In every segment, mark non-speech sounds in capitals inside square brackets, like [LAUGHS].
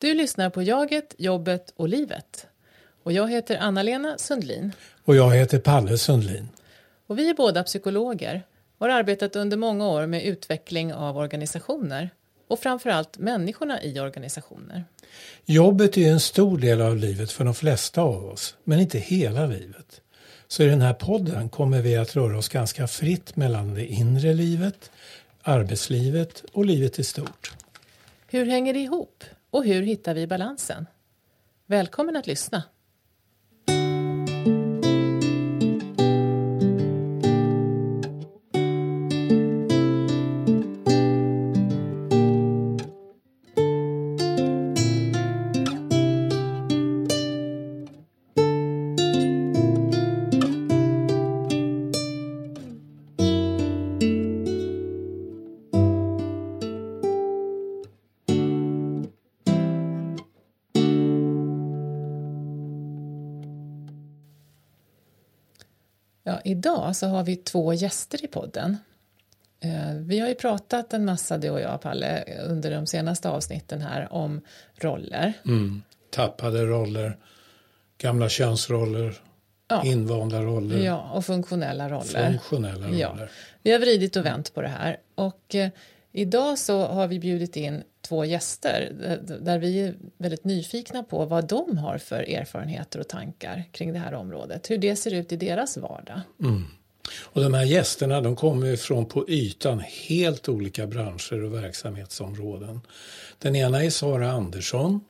Du lyssnar på Jaget, jobbet och livet. Och jag heter Anna-Lena Sundlin. Och jag heter Palle Sundlin. Och vi är båda psykologer och har arbetat under många år med utveckling av organisationer och framförallt människorna i organisationer. Jobbet är en stor del av livet för de flesta av oss, men inte hela livet. Så i den här podden kommer vi att röra oss ganska fritt mellan det inre livet, arbetslivet och livet i stort. Hur hänger det ihop? Och hur hittar vi balansen? Välkommen att lyssna! Idag så har vi två gäster i podden. Eh, vi har ju pratat en massa, du och jag, Palle, under de senaste avsnitten här om roller. Mm. Tappade roller, gamla könsroller, ja. invanda roller. Ja, och funktionella roller. Funktionella roller. Ja. Vi har vridit och vänt på det här. Och eh, idag så har vi bjudit in två gäster där vi är väldigt nyfikna på vad de har för erfarenheter och tankar kring det här området. Hur det ser ut i deras vardag. Mm. Och de här gästerna de kommer från på ytan helt olika branscher och verksamhetsområden. Den ena är Sara Andersson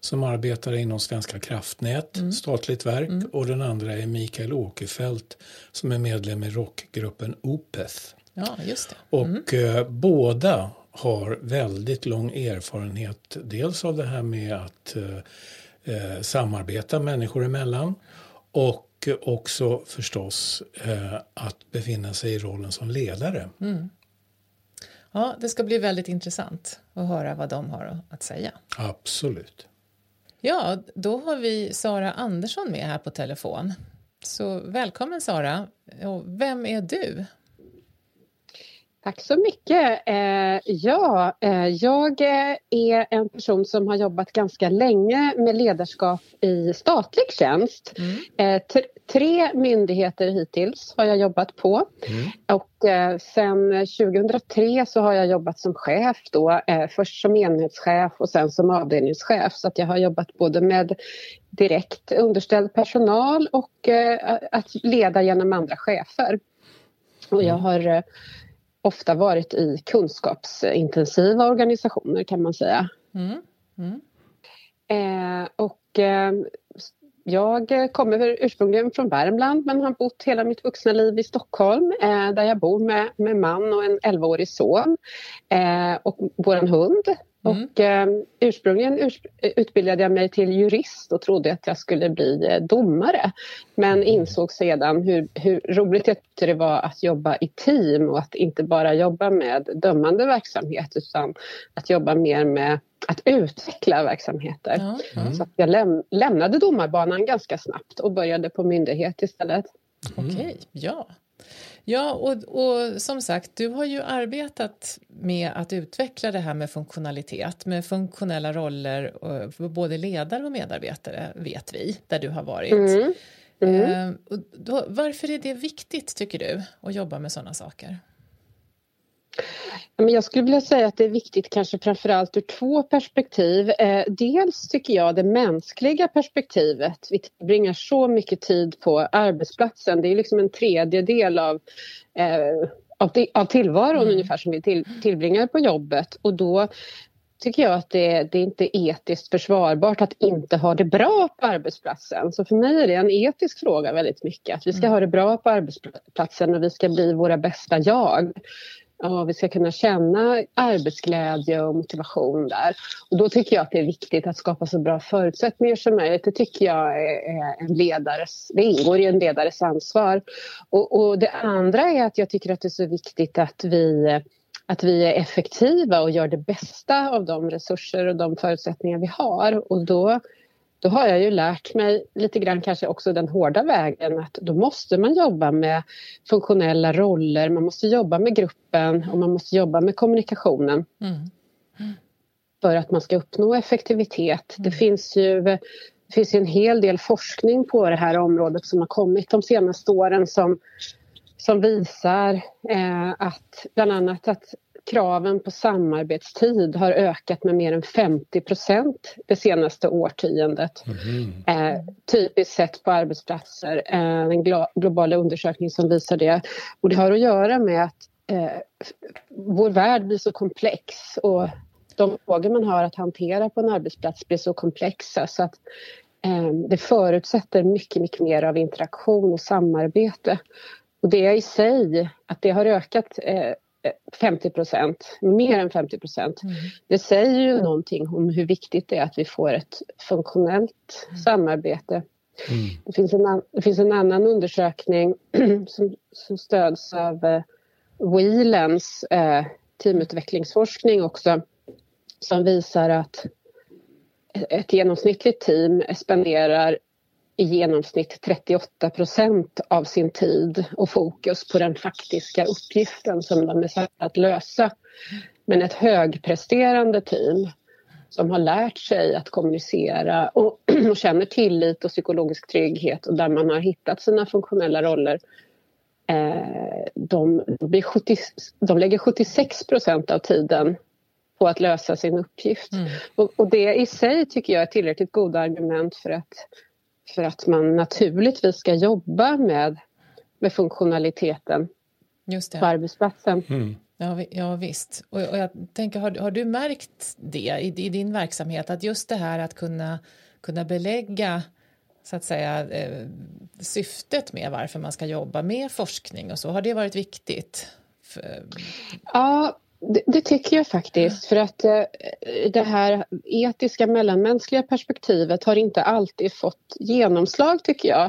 som arbetar inom Svenska kraftnät, mm. statligt verk. Mm. Och den andra är Mikael Åkerfeldt som är medlem i rockgruppen Opeth. Ja, just det. Och mm. eh, båda har väldigt lång erfarenhet. Dels av det här med att eh, eh, samarbeta människor emellan och också förstås eh, att befinna sig i rollen som ledare. Mm. Ja, det ska bli väldigt intressant att höra vad de har att säga. Absolut. Ja, då har vi Sara Andersson med här på telefon. Så välkommen Sara. Och vem är du? Tack så mycket. Eh, ja, eh, jag är en person som har jobbat ganska länge med ledarskap i statlig tjänst. Mm. Eh, tre myndigheter hittills har jag jobbat på. Mm. Och eh, sen 2003 så har jag jobbat som chef då. Eh, först som enhetschef och sen som avdelningschef. Så att jag har jobbat både med direkt underställd personal och eh, att leda genom andra chefer. Och jag mm. har ofta varit i kunskapsintensiva organisationer kan man säga. Mm. Mm. Eh, och eh, jag kommer ursprungligen från Värmland men har bott hela mitt vuxna liv i Stockholm eh, där jag bor med, med man och en 11-årig son eh, och vår hund. Och eh, ursprungligen urs utbildade jag mig till jurist och trodde att jag skulle bli eh, domare. Men mm. insåg sedan hur, hur roligt jag tyckte det var att jobba i team och att inte bara jobba med dömande verksamhet utan att jobba mer med att utveckla verksamheter. Mm. Så jag läm lämnade domarbanan ganska snabbt och började på myndighet istället. Mm. Okej, ja. Ja, och, och, som sagt, du har ju arbetat med att utveckla det här med funktionalitet, med funktionella roller för både ledare och medarbetare, vet vi, där du har varit. Mm. Mm. Eh, då, varför är det viktigt, tycker du, att jobba med sådana saker? Jag skulle vilja säga att det är viktigt kanske framförallt ur två perspektiv. Eh, dels tycker jag det mänskliga perspektivet. Vi tillbringar så mycket tid på arbetsplatsen. Det är liksom en tredjedel av eh, av, tillvaron mm. ungefär som vi till, tillbringar på jobbet och då tycker jag att det, det är inte etiskt försvarbart att inte ha det bra på arbetsplatsen. Så för mig är det en etisk fråga väldigt mycket. Att vi ska mm. ha det bra på arbetsplatsen och vi ska bli våra bästa jag ja, vi ska kunna känna arbetsglädje och motivation där. Och då tycker jag att det är viktigt att skapa så bra förutsättningar som möjligt. Det tycker jag är en ledares, det ingår i en ledares ansvar. Och, och det andra är att jag tycker att det är så viktigt att vi att vi är effektiva och gör det bästa av de resurser och de förutsättningar vi har. Och då då har jag ju lärt mig lite grann kanske också den hårda vägen att då måste man jobba med funktionella roller, man måste jobba med gruppen och man måste jobba med kommunikationen. Mm. för att man ska uppnå effektivitet. Det mm. finns ju det finns en hel del forskning på det här området som har kommit de senaste åren som, som visar eh, att bland annat att kraven på samarbetstid har ökat med mer än 50 procent det senaste årtiondet. Mm. Eh, typiskt sett på arbetsplatser, eh, en globala undersökning som visar det. Och det har att göra med att eh, vår värld blir så komplex och de frågor man har att hantera på en arbetsplats blir så komplexa så att eh, det förutsätter mycket, mycket mer av interaktion och samarbete. Och det i sig, att det har ökat eh, 50 procent, mer än 50 procent. Mm. Det säger ju någonting om hur viktigt det är att vi får ett funktionellt mm. samarbete. Mm. Det, finns en, det finns en annan undersökning [CLEARS THROAT] som, som stöds av eh, Whelans eh, teamutvecklingsforskning också som visar att ett genomsnittligt team spenderar i genomsnitt 38 procent av sin tid och fokus på den faktiska uppgiften som de är satta att lösa. Men ett högpresterande team som har lärt sig att kommunicera och, [CLEARS THROAT] och känner tillit och psykologisk trygghet och där man har hittat sina funktionella roller eh, de, de, 70, de lägger 76 procent av tiden på att lösa sin uppgift. Mm. Och, och, det i sig tycker jag är tillräckligt goda argument för att för att man naturligtvis ska jobba med, med funktionaliteten på arbetsplatsen. Mm. Ja, ja visst. Och, och jag tänker, har, har du märkt det i, i, din verksamhet att just det här att kunna, kunna belägga så att säga eh, syftet med varför man ska jobba med forskning och så, har det varit viktigt? För... Ja, det, det, tycker jag faktiskt för att eh, det här etiska mellanmänskliga perspektivet har inte alltid fått genomslag tycker jag.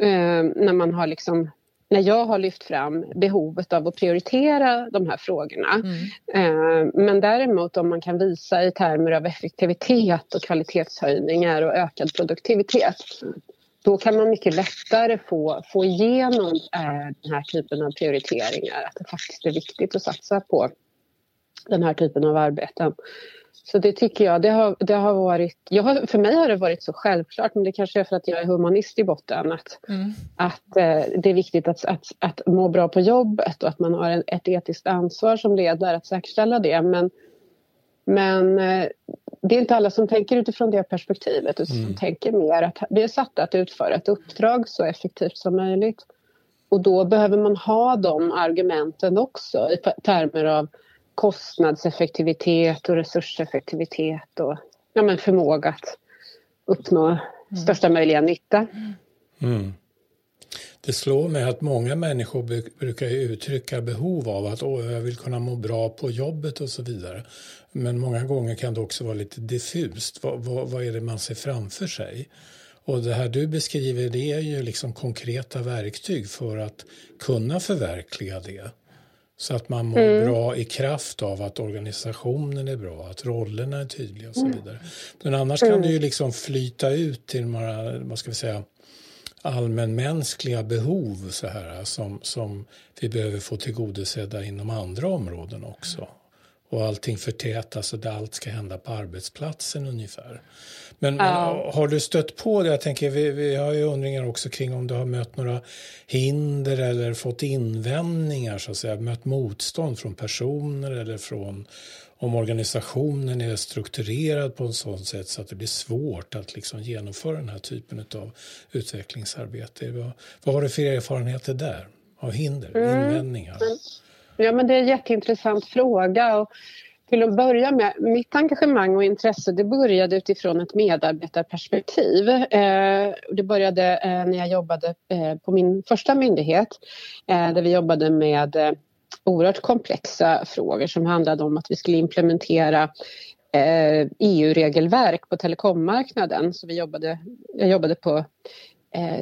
Eh, när man har liksom när jag har lyft fram behovet av att prioritera de här frågorna. Mm. Eh, men däremot om man kan visa i termer av effektivitet och kvalitetshöjningar och ökad produktivitet då kan man mycket lättare få, få igenom eh, den här typen av prioriteringar. Att det faktiskt är viktigt att satsa på den här typen av arbeten. Så det tycker jag, det har, det har varit, jag har, för mig har det varit så självklart men det kanske är för att jag är humanist i botten att, mm. att eh, det är viktigt att, att, att må bra på jobbet och att man har en, ett etiskt ansvar som ledare att säkerställa det men, men eh, det är inte alla som tänker utifrån det perspektivet utan mm. som tänker mer att vi är satta att utföra ett uppdrag så effektivt som möjligt. Och då behöver man ha de argumenten också i termer av kostnadseffektivitet och resurseffektivitet och ja, men förmåga att uppnå mm. största möjliga nytta. Mm. Det slår mig att många människor brukar uttrycka behov av att Åh, jag vill kunna må bra på jobbet och så vidare. Men många gånger kan det också vara lite diffust. Vad, vad, vad är det man ser framför sig? Och det här du beskriver det är ju liksom konkreta verktyg för att kunna förverkliga det. Så att man mår mm. bra i kraft av att organisationen är bra, att rollerna är tydliga och så mm. vidare. Men annars mm. kan det ju liksom flyta ut till några, vad ska vi säga, allmänmänskliga behov så här, som, som vi behöver få tillgodosedda inom andra områden också. Och allting förtätas och allt ska hända på arbetsplatsen ungefär. Men, ja. har du stött på det? Jag tänker, vi, vi har ju undringar också kring om du har mött några hinder eller fått invändningar, så att säga, mött motstånd från personer eller från om organisationen är strukturerad på ett sådant sätt så att det blir svårt att liksom genomföra den här typen av utvecklingsarbete. Vad, vad har du för erfarenheter där av hinder, mm. invändningar? Ja, men det är en jätteintressant fråga. Och till att börja med, mitt engagemang och intresse det började utifrån ett medarbetarperspektiv. Eh, det började eh, när jag jobbade eh, på min första myndighet där vi jobbade med oerhört komplexa frågor som handlade om att vi skulle implementera e EU-regelverk på telekommarknaden. Så vi jobbade, jag jobbade på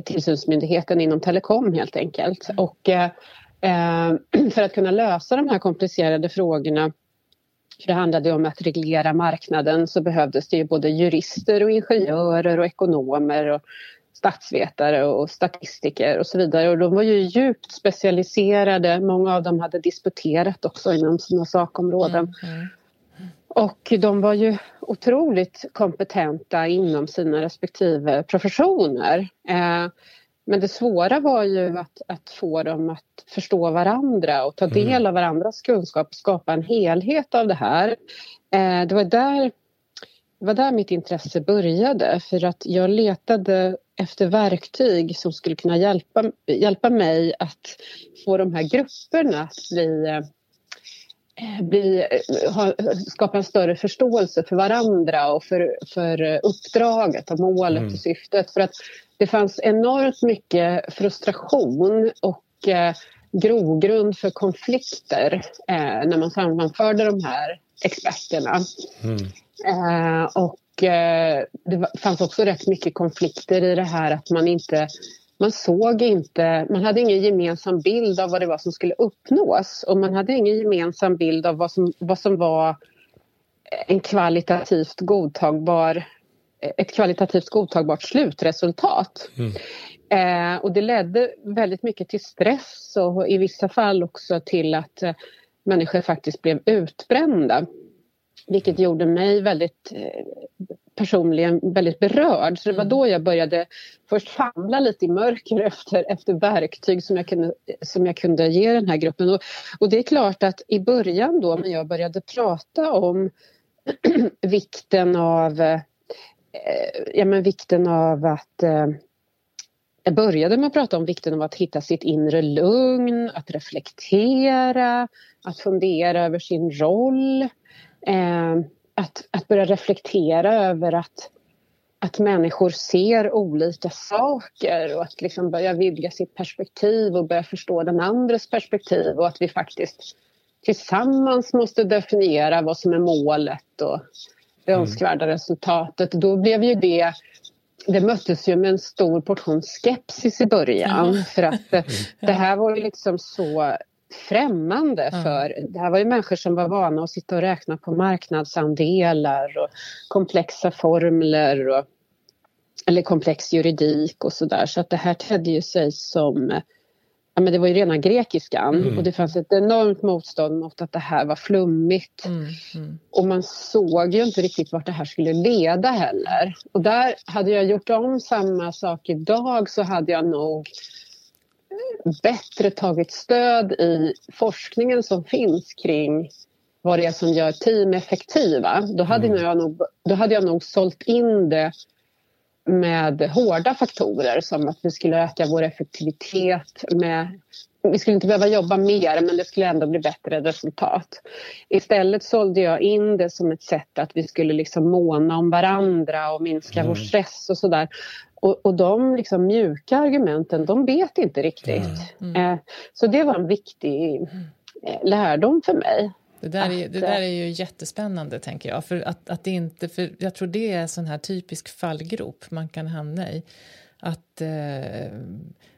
tillsynsmyndigheten inom telekom helt enkelt. Och [CLEARS THROAT] för att kunna lösa de här komplicerade frågorna för det handlade om att reglera marknaden så behövdes det ju både jurister och ingenjörer och ekonomer och statsvetare och statistiker och så vidare. Och de var ju djupt specialiserade. Många av dem hade disputerat också inom sina sakområden. Mm, mm. Och de var ju otroligt kompetenta inom sina respektive professioner. Men det svåra var ju att, att, få dem att förstå varandra och ta mm. del av varandras kunskap och skapa en helhet av det här. Eh, det var där, det var där mitt intresse började för att jag letade efter verktyg som skulle kunna hjälpa, hjälpa mig att få de här grupperna att bli eh, bli, ha, skapa en större förståelse för varandra och för, för uppdraget och målet mm. och syftet. För att det fanns enormt mycket frustration och eh, grogrund för konflikter eh, när man sammanförde de här experterna. Mm. Eh, och eh, det fanns också rätt mycket konflikter i det här att man inte man såg inte, man hade ingen gemensam bild av vad det var som skulle uppnås och man hade ingen gemensam bild av vad som, vad som var en kvalitativt godtagbar ett kvalitativt godtagbart slutresultat. Mm. Eh, och det ledde väldigt mycket till stress och i vissa fall också till att eh, människor faktiskt blev utbrända. Vilket gjorde mig väldigt eh, personligen väldigt berörd. Så det var mm. då jag började först famla lite i mörker efter, efter verktyg som jag, kunde, som jag kunde ge den här gruppen. Och, och det är klart att i början då när jag började prata om [CLEARS THROAT] vikten av eh, ja, men vikten av att eh, jag började med att prata om vikten av att hitta sitt inre lugn, att reflektera, att fundera över sin roll. Eh, att, att börja reflektera över att, att människor ser olika saker och att liksom börja vidga sitt perspektiv och börja förstå den andres perspektiv och att vi faktiskt tillsammans måste definiera vad som är målet och det mm. önskvärda resultatet. Då blev ju det det möttes ju med en stor portion skepsis i början mm. för att [LAUGHS] mm. det här var ju liksom så främmande för det här var ju människor som var vana att sitta och räkna på marknadsandelar och komplexa formler och, eller komplex juridik och sådär så att det här tedde ju sig som ja, men det var ju rena grekiskan mm. och det fanns ett enormt motstånd mot att det här var flummigt. Mm. Mm. Och man såg ju inte riktigt vart det här skulle leda heller. Och där, hade jag gjort om samma sak idag så hade jag nog bättre tagit stöd i forskningen som finns kring vad det är som gör team effektiva. Då hade, mm. jag nog, då hade jag nog sålt in det med hårda faktorer som att vi skulle öka vår effektivitet med vi skulle inte behöva jobba mer men det skulle ändå bli bättre resultat. Istället sålde jag in det som ett sätt att vi skulle liksom måna om varandra och minska mm. vår stress och sådär. Och, och de liksom mjuka argumenten, de vet inte riktigt. Mm. Mm. så det var en viktig eh, lärdom för mig. Det där, är, det där är ju jättespännande, tänker jag. För att, att det inte, för jag tror det är en sån här typisk fallgrop man kan hamna i. Att, eh,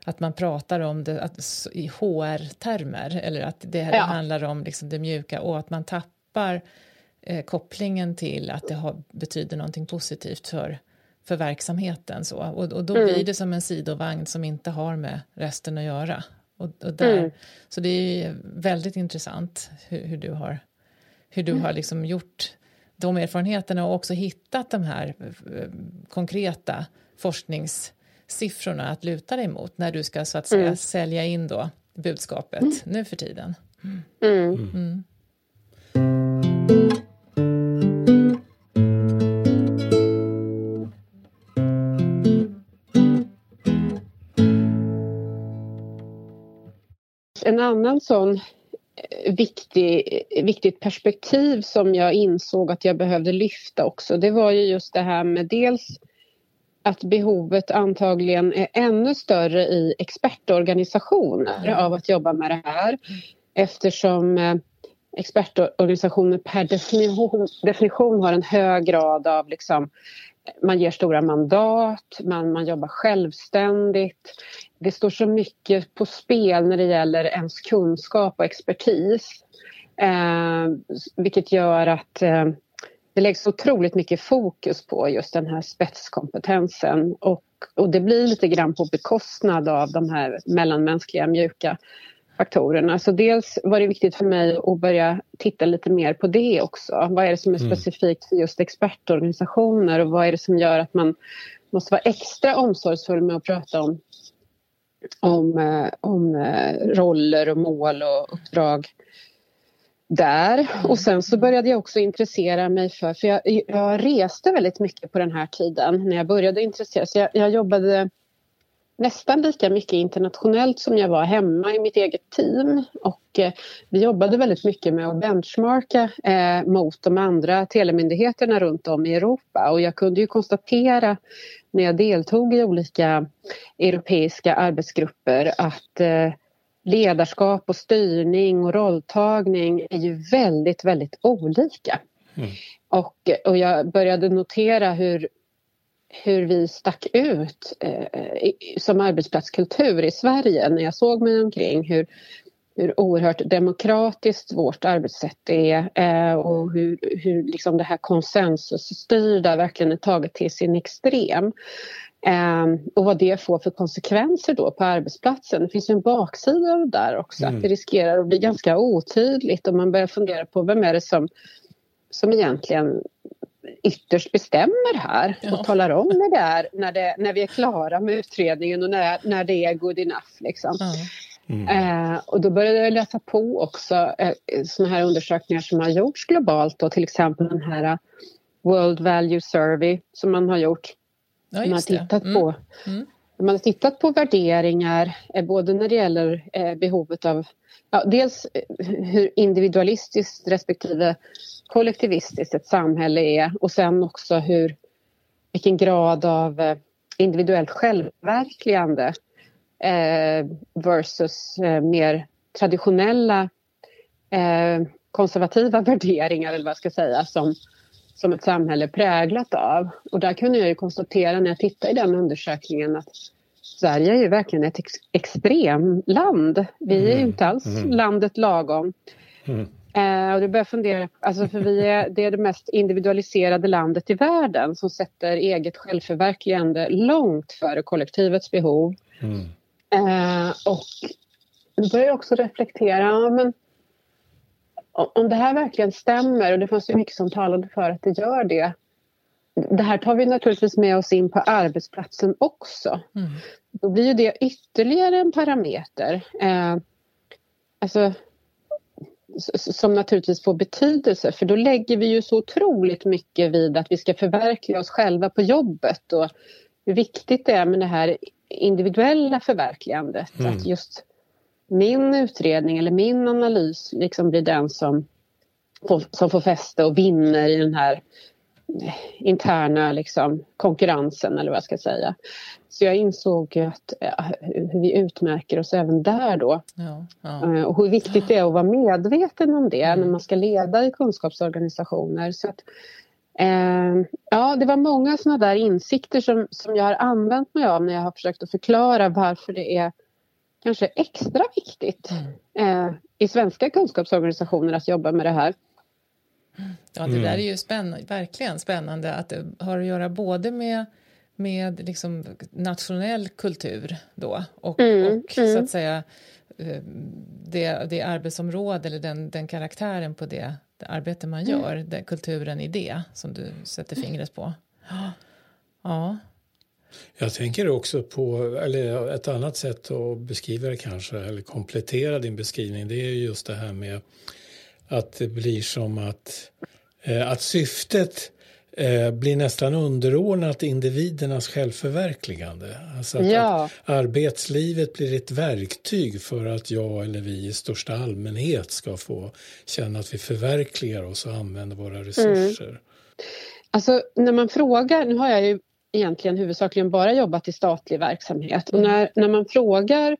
att man pratar om det att, i HR-termer eller att det, ja. det handlar om liksom det mjuka och att man tappar eh, kopplingen till att det har, betyder någonting positivt för, för verksamheten. Så. Och, och då mm. blir det som en sidovagn som inte har med resten att göra. Och, och där, mm. Så det är väldigt intressant hur, hur du har, hur du mm. har liksom gjort de erfarenheterna och också hittat de här eh, konkreta forskningssiffrorna att luta dig mot när du ska så att säga mm. sälja in då budskapet mm. nu för tiden. En annan sån eh, viktig, viktigt perspektiv som jag insåg att jag behövde lyfta också det var ju just det här med dels att behovet antagligen är ännu större i expertorganisationer mm. av att jobba med det här eftersom eh, expertorganisationer per definition, definition har en hög grad av liksom, man ger stora mandat, man, man jobbar självständigt det står så mycket på spel när det gäller ens kunskap och expertis. Eh, vilket gör att eh, det läggs otroligt mycket fokus på just den här spetskompetensen och, och det blir lite grann på bekostnad av de här mellanmänskliga mjuka faktorerna. Så dels var det viktigt för mig att börja titta lite mer på det också. Vad är det som är mm. specifikt för just expertorganisationer och vad är det som gör att man måste vara extra omsorgsfull med att prata om, om, eh, om eh, roller och mål och uppdrag där. Och sen så började jag också intressera mig för, för jag, jag reste väldigt mycket på den här tiden när jag började intressera Så jag, jag jobbade nästan lika mycket internationellt som jag var hemma i mitt eget team. Och eh, vi jobbade väldigt mycket med att benchmarka eh, mot de andra telemyndigheterna runt om i Europa. Och jag kunde ju konstatera när jag deltog i olika europeiska arbetsgrupper att eh, ledarskap och styrning och rolltagning är ju väldigt, väldigt olika. Mm. Och, och jag började notera hur hur vi stack ut eh, som arbetsplatskultur i Sverige när jag såg mig omkring hur, hur oerhört demokratiskt vårt arbetssätt är eh, och hur, hur liksom det här konsensusstyrda verkligen är taget till sin extrem. Eh, och vad det får för konsekvenser då på arbetsplatsen. Det finns ju en baksida av det där också, mm. att det riskerar att bli ganska otydligt och man börjar fundera på vem är det som som egentligen ytterst bestämmer här ja. och talar om när, det är, när, det, när vi är klara med utredningen och när, när det är good enough. Liksom. Ja. Mm. Eh, och då började jag läsa på också eh, sådana här undersökningar som har gjorts globalt och till exempel den här World Value Survey som man har gjort. Ja, man har tittat mm. på mm. Man har tittat på värderingar eh, både när det gäller eh, behovet av ja, dels eh, hur individualistiskt respektive kollektivistiskt ett samhälle är och sen också hur, vilken grad av individuellt självverkligande eh, versus eh, mer traditionella eh, konservativa [LAUGHS] värderingar eller vad jag ska säga som, som ett samhälle präglat av. Och där kunde jag ju konstatera när jag tittade i den undersökningen att Sverige är ju verkligen ett ex extremland. Vi är ju mm. inte alls mm. landet lagom. Mm. Eh, och det börjar fundera, alltså för vi är, det är det mest individualiserade landet i världen som sätter eget självförverkligande långt före kollektivets behov. Mm. Eh, och då börjar jag också reflektera, men om det här verkligen stämmer och det fanns ju mycket som talade för att det gör det. Det här tar vi naturligtvis med oss in på arbetsplatsen också. Mm. Då blir ju det ytterligare en parameter. Eh, alltså som naturligtvis får betydelse för då lägger vi ju så otroligt mycket vid att vi ska förverkliga oss själva på jobbet och hur viktigt det är med det här individuella förverkligandet. Mm. Att just min utredning eller min analys liksom blir den som får, som får fäste och vinner i den här interna liksom, konkurrensen eller vad jag ska säga. Så jag insåg att, hur vi utmärker oss även där då. Ja, ja. Eh, och hur viktigt det är att vara medveten om det mm. när man ska leda i kunskapsorganisationer. Så att, eh, ja, det var många sådana där insikter som, som jag har använt mig av när jag har försökt att förklara varför det är kanske extra viktigt mm. eh, i svenska kunskapsorganisationer att jobba med det här. Ja, det mm. där är ju spänn verkligen spännande att det har att göra både med med liksom nationell kultur då och, mm, och mm. så att säga eh, det, det arbetsområde eller den, den karaktären på det, det arbete man mm. gör, mm. den kulturen i det som du sätter fingret på. Ja. Jag tänker också på, eller ett annat sätt att beskriva det kanske, eller komplettera din beskrivning, det är just det här med att det blir som att, eh, att syftet eh, blir nästan underordnat individernas självförverkligande. Alltså att, ja. att arbetslivet blir ett verktyg för att jag eller vi i största allmänhet ska få känna att vi förverkligar oss och använder våra resurser. Mm. Alltså när man frågar, nu har jag ju egentligen huvudsakligen bara jobbat i statlig verksamhet och när, när man frågar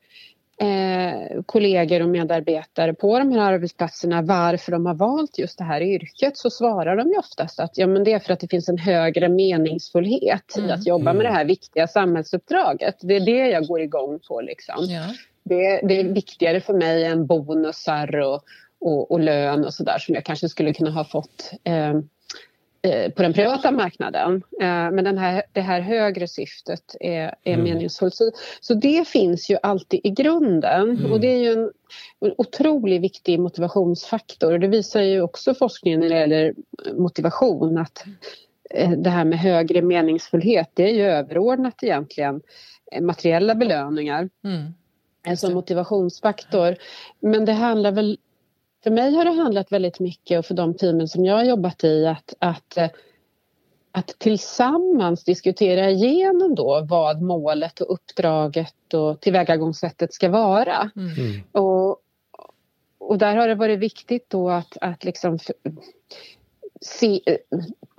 eh, kollegor och medarbetare på de här arbetsplatserna varför de har valt just det här yrket så svarar de ju oftast att ja, men det är för att det finns en högre meningsfullhet mm. i att jobba med det här viktiga samhällsuppdraget. Det är det jag går igång på. Liksom. Ja. Det, det, är viktigare för mig än bonusar och, och, och lön och sådär som jag kanske skulle kunna ha fått eh, eh, på den privata marknaden. Eh, men den här, det här högre syftet är, är mm. meningsfullt. Så, så det finns ju alltid i grunden mm. och det är ju en otroligt viktig motivationsfaktor. Det visar ju också forskningen när det gäller motivation att eh, det här med högre meningsfullhet det är ju överordnat egentligen materiella belöningar. Mm. Som motivationsfaktor. Men det handlar väl för mig har det handlat väldigt mycket och för de teamen som jag har jobbat i att, att, eh, att tillsammans diskutera igenom då vad målet och uppdraget och tillvägagångssättet ska vara. Mm. mm. Och, och där har det varit viktigt då att, att liksom se,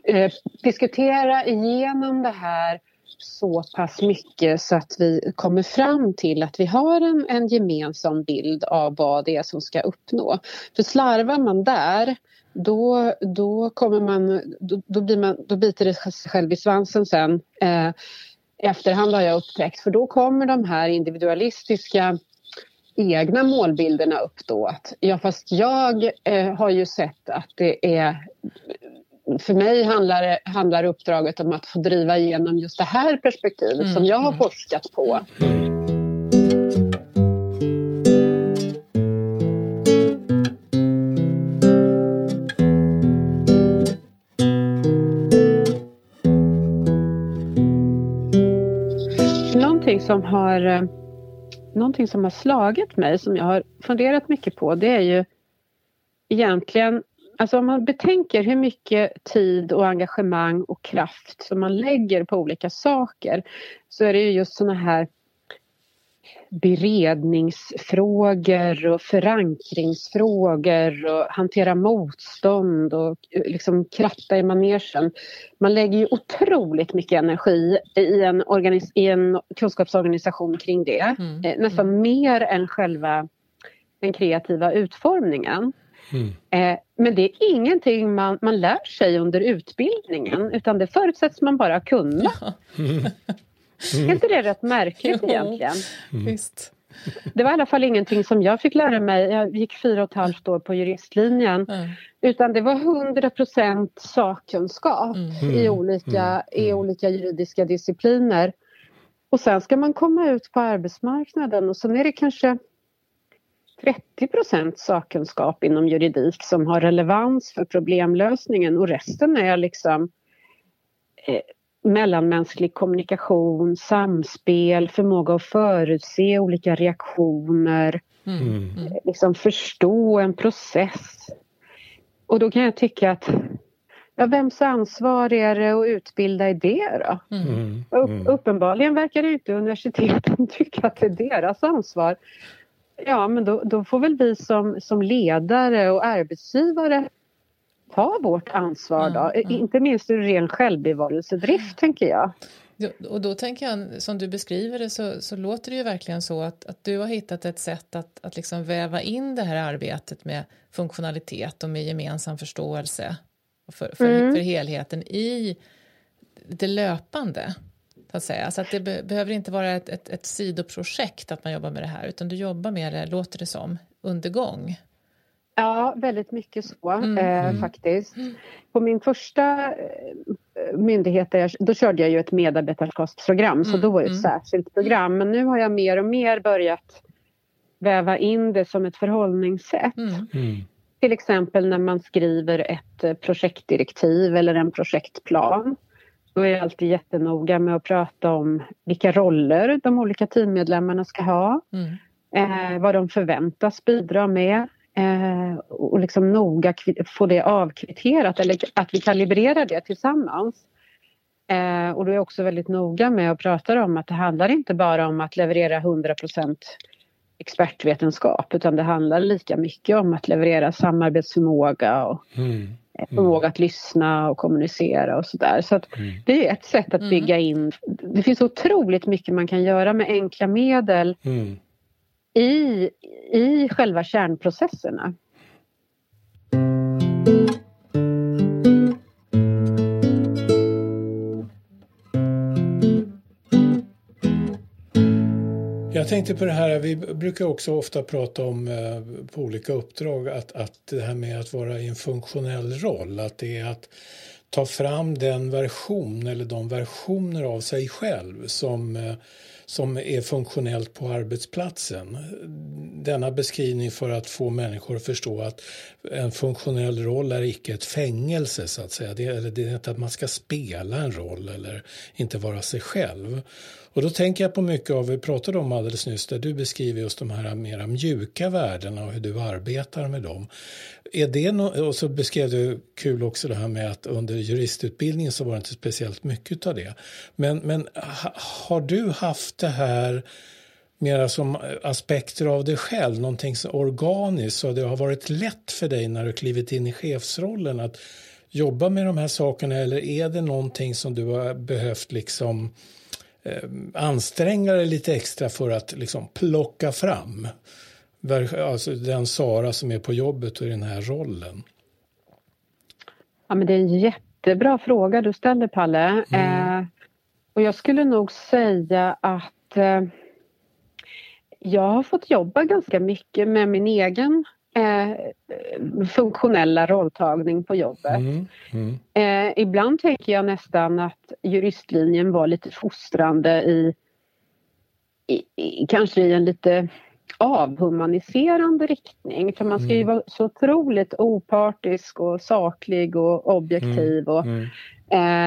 eh, diskutera igenom det här så pass mycket så att vi kommer fram till att vi har en, en gemensam bild av vad det är som ska uppnå. För slarvar man där då, då, kommer man, då, då, blir man, då biter det sig själv i svansen sen. Eh, efterhand har jag upptäckt för då kommer de här individualistiska egna målbilderna upp då. Att, ja fast jag eh, har ju sett att det är för mig handlar, handlar uppdraget om att få driva igenom just det här perspektivet mm. som jag har forskat på. Någonting som har någonting som har slagit mig som jag har funderat mycket på det är ju egentligen Alltså om man betänker hur mycket tid och engagemang och kraft som man lägger på olika saker så är det ju just såna här beredningsfrågor och förankringsfrågor och hantera motstånd och liksom kratta i manegen. Man lägger ju otroligt mycket energi i en, i en kunskapsorganisation kring det. Mm. Eh, nästan mm. mer än själva den kreativa utformningen. Mm. Eh, men det är ingenting man, man lär sig under utbildningen utan det förutsätts man bara kunna. Ja. Mm. Är inte det rätt märkligt jo. egentligen? Mm. Visst. Det var i alla fall ingenting som jag fick lära mig. Jag gick fyra och ett halvt år på juristlinjen. Mm. Utan det var 100 procent sakkunskap mm. i, olika, mm. i olika juridiska discipliner. Och sen ska man komma ut på arbetsmarknaden och sen är det kanske 30 procent sakkunskap inom juridik som har relevans för problemlösningen och resten är liksom eh, mellanmänsklig kommunikation, samspel, förmåga att förutse olika reaktioner, mm. Mm. liksom förstå en process. Och då kan jag tycka att ja, vems ansvar är det att utbilda i det då? Mm. mm. Upp, uppenbarligen verkar det inte universiteten [LAUGHS] tycka att det är deras ansvar. Ja, men då, då får väl vi som, som ledare och arbetsgivare ta vårt ansvar då. Mm, mm. Inte minst ur ren självbevarelsedrift, tänker jag. Och då tänker jag, som du beskriver det, så, så låter det ju verkligen så att, att du har hittat ett sätt att, att liksom väva in det här arbetet med funktionalitet och med gemensam förståelse för, för, mm. för helheten i det löpande att säga. Så att det be behöver inte vara ett, ett, ett sidoprojekt att man jobbar med det här utan du jobbar med det, låter det som, under gång. Ja, väldigt mycket så mm. eh, mm. faktiskt. På min första eh, myndighet, där jag, då körde jag ju ett medarbetarskapsprogram så mm. då var det ett mm. särskilt program. Men nu har jag mer och mer börjat väva in det som ett förhållningssätt. Mm. mm. Till exempel när man skriver ett eh, projektdirektiv eller en projektplan. Då är jag alltid jättenoga med att prata om vilka roller de olika teammedlemmarna ska ha. Mm. Eh, vad de förväntas bidra med. Eh, och liksom noga få det avkvitterat eller att vi kalibrerar det tillsammans. Eh, och då är jag också väldigt noga med att prata om att det handlar inte bara om att leverera 100% expertvetenskap utan det handlar lika mycket om att leverera samarbetsförmåga och mm. Mm. förmåga att lyssna och kommunicera och sådär. Så, så mm. det är ett sätt att mm. bygga in. Det finns otroligt mycket man kan göra med enkla medel mm. i, i själva kärnprocesserna. Jag tänkte på det här, vi brukar också ofta prata om eh, på olika uppdrag att, att det här med att vara i en funktionell roll, att det är att ta fram den version eller de versioner av sig själv som eh, som är funktionellt på arbetsplatsen. Denna beskrivning för att få människor att förstå att en funktionell roll är icke ett fängelse så att säga. Det eller det är inte att man ska spela en roll eller inte vara sig själv. Och då tänker jag på mycket av vi pratade om alldeles nyss där du beskriver just de här mera mjuka värdena och hur du arbetar med dem. Är det no och så beskrev du kul också det här med att under juristutbildningen så var det inte speciellt mycket av det. Men, men ha, har du haft det här mera som aspekter av dig själv, någonting så organiskt så det har varit lätt för dig när du klivit in i chefsrollen att jobba med de här sakerna eller är det någonting som du har behövt liksom anstränga dig lite extra för att liksom plocka fram? Alltså den Sara som är på jobbet och i den här rollen? Ja, men det är en jättebra fråga du ställer, Palle. Mm. Eh, och jag skulle nog säga att eh, jag har fått jobba ganska mycket med min egen eh, funktionella rolltagning på jobbet. Mm, mm. Eh, ibland tänker jag nästan att juristlinjen var lite fostrande i, i, i kanske i en lite avhumaniserande riktning. För man ska ju mm. vara så otroligt opartisk och saklig och objektiv. Mm. Och, mm.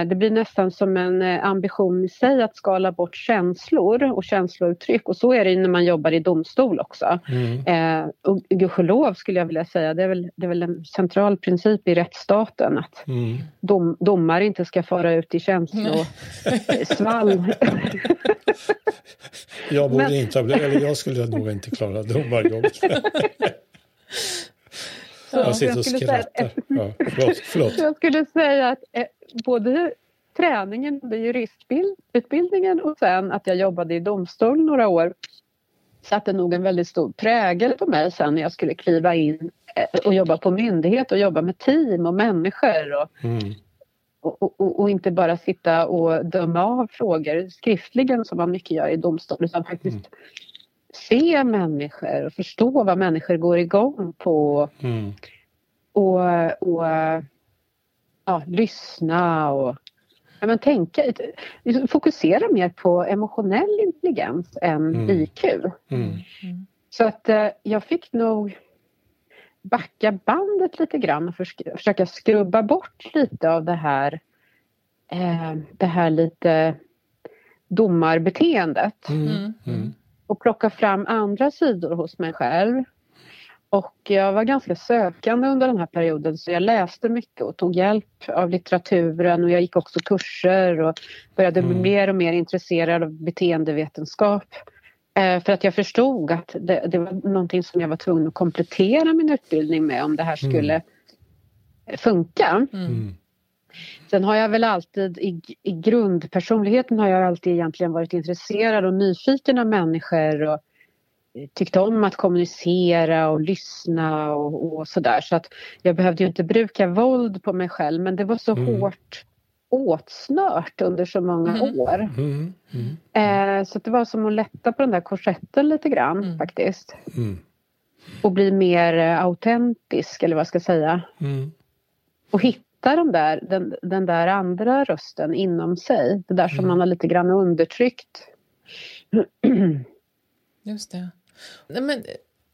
Det blir nästan som en eh, ambition i sig att skala bort känslor och känslouttryck. Och så är det när man jobbar i domstol också. Mm. Eh, och gudskelov skulle jag vilja säga, det är, väl, det är väl en central princip i rättsstaten att mm. dom, domare inte ska fara ut i känslosvall. jag borde Men... inte, eller jag skulle nog inte klara domarjobbet. [LAUGHS] jag sitter och skrattar. Ja, förlåt, förlåt. Jag skulle säga att eh, både träningen under juristutbildningen och sen att jag jobbade i domstol några år satte nog en väldigt stor prägel på mig sen när jag skulle kliva in eh, och jobba på myndighet och jobba med team och människor. Och, mm. och, och, och, inte bara sitta och döma av frågor skriftligen som man mycket gör i domstol utan faktiskt mm. Se människor och förstå vad människor går igång på. Mm. Och, och ja, lyssna och ja, men tänka, fokusera mer på emotionell intelligens än mm. IQ. Mm. Så att eh, jag fick nog backa bandet lite grann och försöka skrubba bort lite av det här, eh, det här lite domarbeteendet. Mm. mm. Och plocka fram andra sidor hos mig själv. Och jag var ganska sökande under den här perioden så jag läste mycket och tog hjälp av litteraturen och jag gick också kurser och började bli mm. mer och mer intresserad av beteendevetenskap. Eh, för att jag förstod att det, det, var någonting som jag var tvungen att komplettera min utbildning med om det här mm. skulle mm. funka. Mm. Sen har jag väl alltid i, i grundpersonligheten har jag alltid egentligen varit intresserad och nyfiken av människor och tyckte om att kommunicera och lyssna och, och sådär. Så att jag behövde ju inte bruka våld på mig själv men det var så mm. hårt åtsnört under så många mm. år. Mm. Mm. Eh, så det var som att lätta på den där korsetten lite grann mm. faktiskt. Mm. Och bli mer eh, autentisk eller vad jag ska säga. Och hitta de där, den, den där andra rösten inom sig. Det där som man har lite grann undertryckt. Just det. Men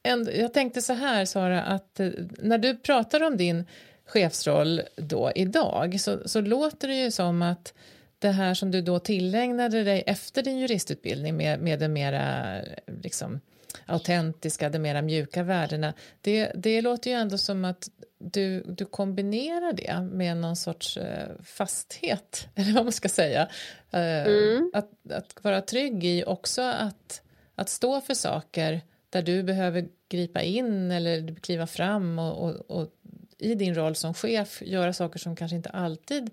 ändå, jag tänkte så här, Sara, att eh, när du pratar om din chefsroll då idag så, så låter det ju som att det här som du då tillägnade dig efter din juristutbildning med, med de mera liksom, autentiska, de mera mjuka värdena det, det låter ju ändå som att du, du kombinerar det med någon sorts eh, fasthet, [LAUGHS] eller vad man ska säga. Eh, mm. att, att vara trygg i också att att stå för saker där du behöver gripa in eller kliva fram och, och, och, i din roll som chef göra saker som kanske inte alltid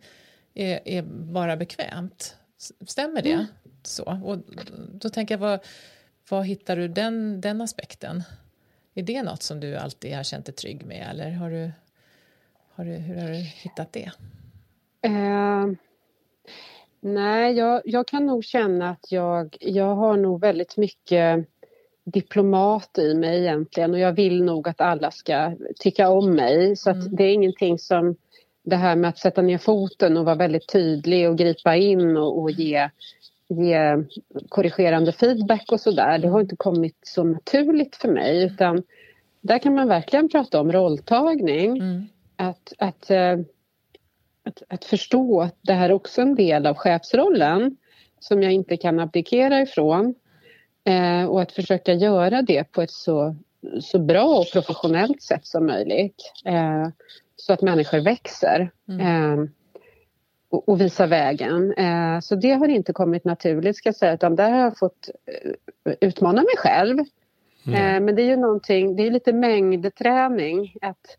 är, är bara bekvämt. Stämmer det? Mm. Så. Och då tänker jag, vad, vad hittar du den, den aspekten? Är det något som du alltid har känt dig trygg med eller har du, har du, hur har du hittat det? Uh, Nej, jag, jag kan nog känna att jag, jag har nog väldigt mycket diplomat i mig egentligen och jag vill nog att alla ska tycka om mig så att mm. det är ingenting som det här med att sätta ner foten och vara väldigt tydlig och gripa in och, och ge, ge korrigerande feedback och sådär. Det har inte kommit så naturligt för mig utan där kan man verkligen prata om rolltagning. Mm. Att, att, eh, att, att förstå att det här är också en del av chefsrollen som jag inte kan abdikera ifrån. Eh, och att försöka göra det på ett så, så bra och professionellt sätt som möjligt. Eh, så att människor växer. Mm. Eh, och, och visar vägen. Eh, så det har inte kommit naturligt ska jag säga utan där har jag fått eh, utmana mig själv. Mm. men det är ju någonting, det är lite mängdträning. Att,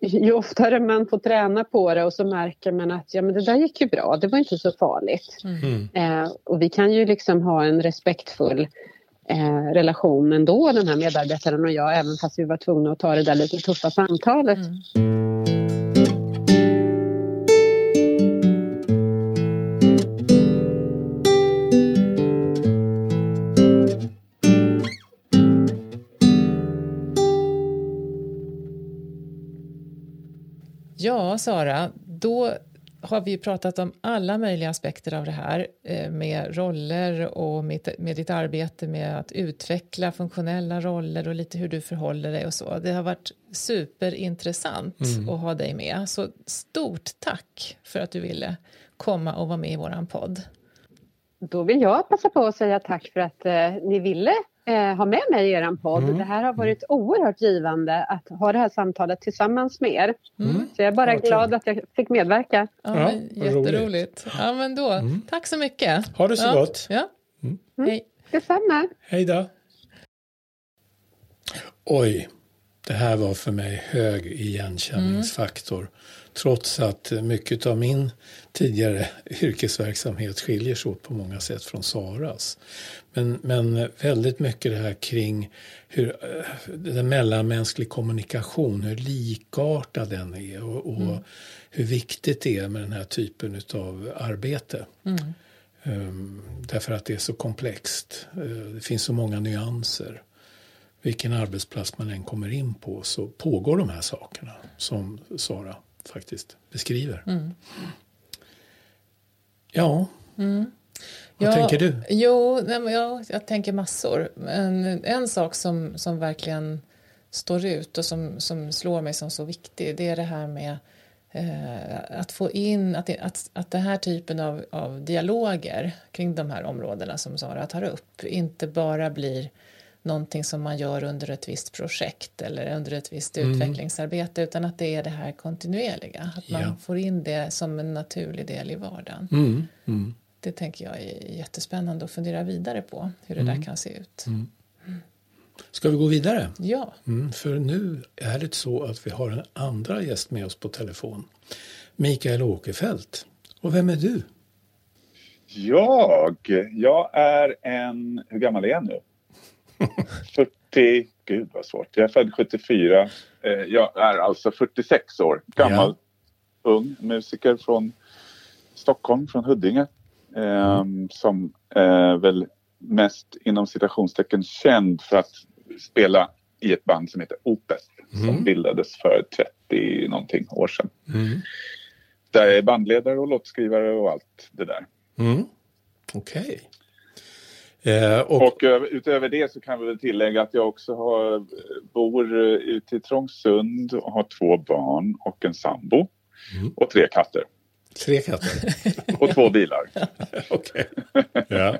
ju oftare man får träna på det och så märker man att ja, men det där gick ju bra, det var inte så farligt. Mm. Eh, och vi kan ju liksom ha en respektfull eh, relation ändå, den här medarbetaren och jag, även fast vi var tvungna att ta det där lite tuffa samtalet. Mm. Ja, Sara, då har vi pratat om alla möjliga aspekter av det här eh, med roller och med, med ditt arbete med att utveckla funktionella roller och lite hur du förhåller dig och så. Det har varit superintressant mm. att ha dig med. Så stort tack för att du ville komma och vara med i våran podd. Då vill jag passa på att säga tack för att eh, ni ville eh, ha med mig i er podd. Mm. Det här har varit oerhört givande att ha det här samtalet tillsammans med er. Mm. Så jag är bara ja, glad att jag fick medverka. Ja, ja jätteroligt. Ja, men då, mm. Tack så mycket. Ha det så ja. gott. Ja. Mm. mm. Hej. Detsamma. Hej då. Oj, det här var för mig hög igenkänningsfaktor. Trots att mycket av min tidigare yrkesverksamhet skiljer sig åt på många sätt från Saras. Men, men väldigt mycket det här kring hur, eh, den mellanmänsklig kommunikation, hur likartad den är och, och mm. hur viktigt det är med den här typen av arbete. Mm. Um, därför att det är så komplext. Uh, det finns så många nyanser. Vilken arbetsplats man än kommer in på så pågår de här sakerna som Sara faktiskt beskriver. Mm. Ja. Mm. Vad ja, tänker du? Jo, nej, men jag, jag tänker massor. Men en sak som, som verkligen står ut och som, som slår mig som så viktig det är det här med eh, att få in att, att, att den här typen av, av dialoger kring de här områdena som Sara tar upp inte bara blir någonting som man gör under ett visst projekt eller under ett visst mm. utvecklingsarbete utan att det är det här kontinuerliga. Att man ja. får in det som en naturlig del i vardagen. Mm. Mm. Det tänker jag är jättespännande att fundera vidare på hur det där mm. kan se ut. Mm. Ska vi gå vidare? Ja. Mm, för nu är det så att vi har en andra gäst med oss på telefon. Mikael Åkerfeldt. Och vem är du? Jag? Jag är en... Hur gammal är jag nu? 40, gud vad svårt. Jag är född 74. Eh, jag är alltså 46 år gammal. Ja. Ung musiker från Stockholm, från Huddinge. Mm. Som är väl mest inom citationstecken känd för att spela i ett band som heter Opeth. Mm. Som bildades för 30 någonting år sedan. Mm. Där jag är bandledare och låtskrivare och allt det där. Mm. Okej. Okay. Eh, och, och, utöver det så kan vi väl tillägga att jag också har, bor ute i Trångsund och har två barn och en sambo mm. och tre katter. Tre katter? och två bilar. [LAUGHS] Okej. Ja.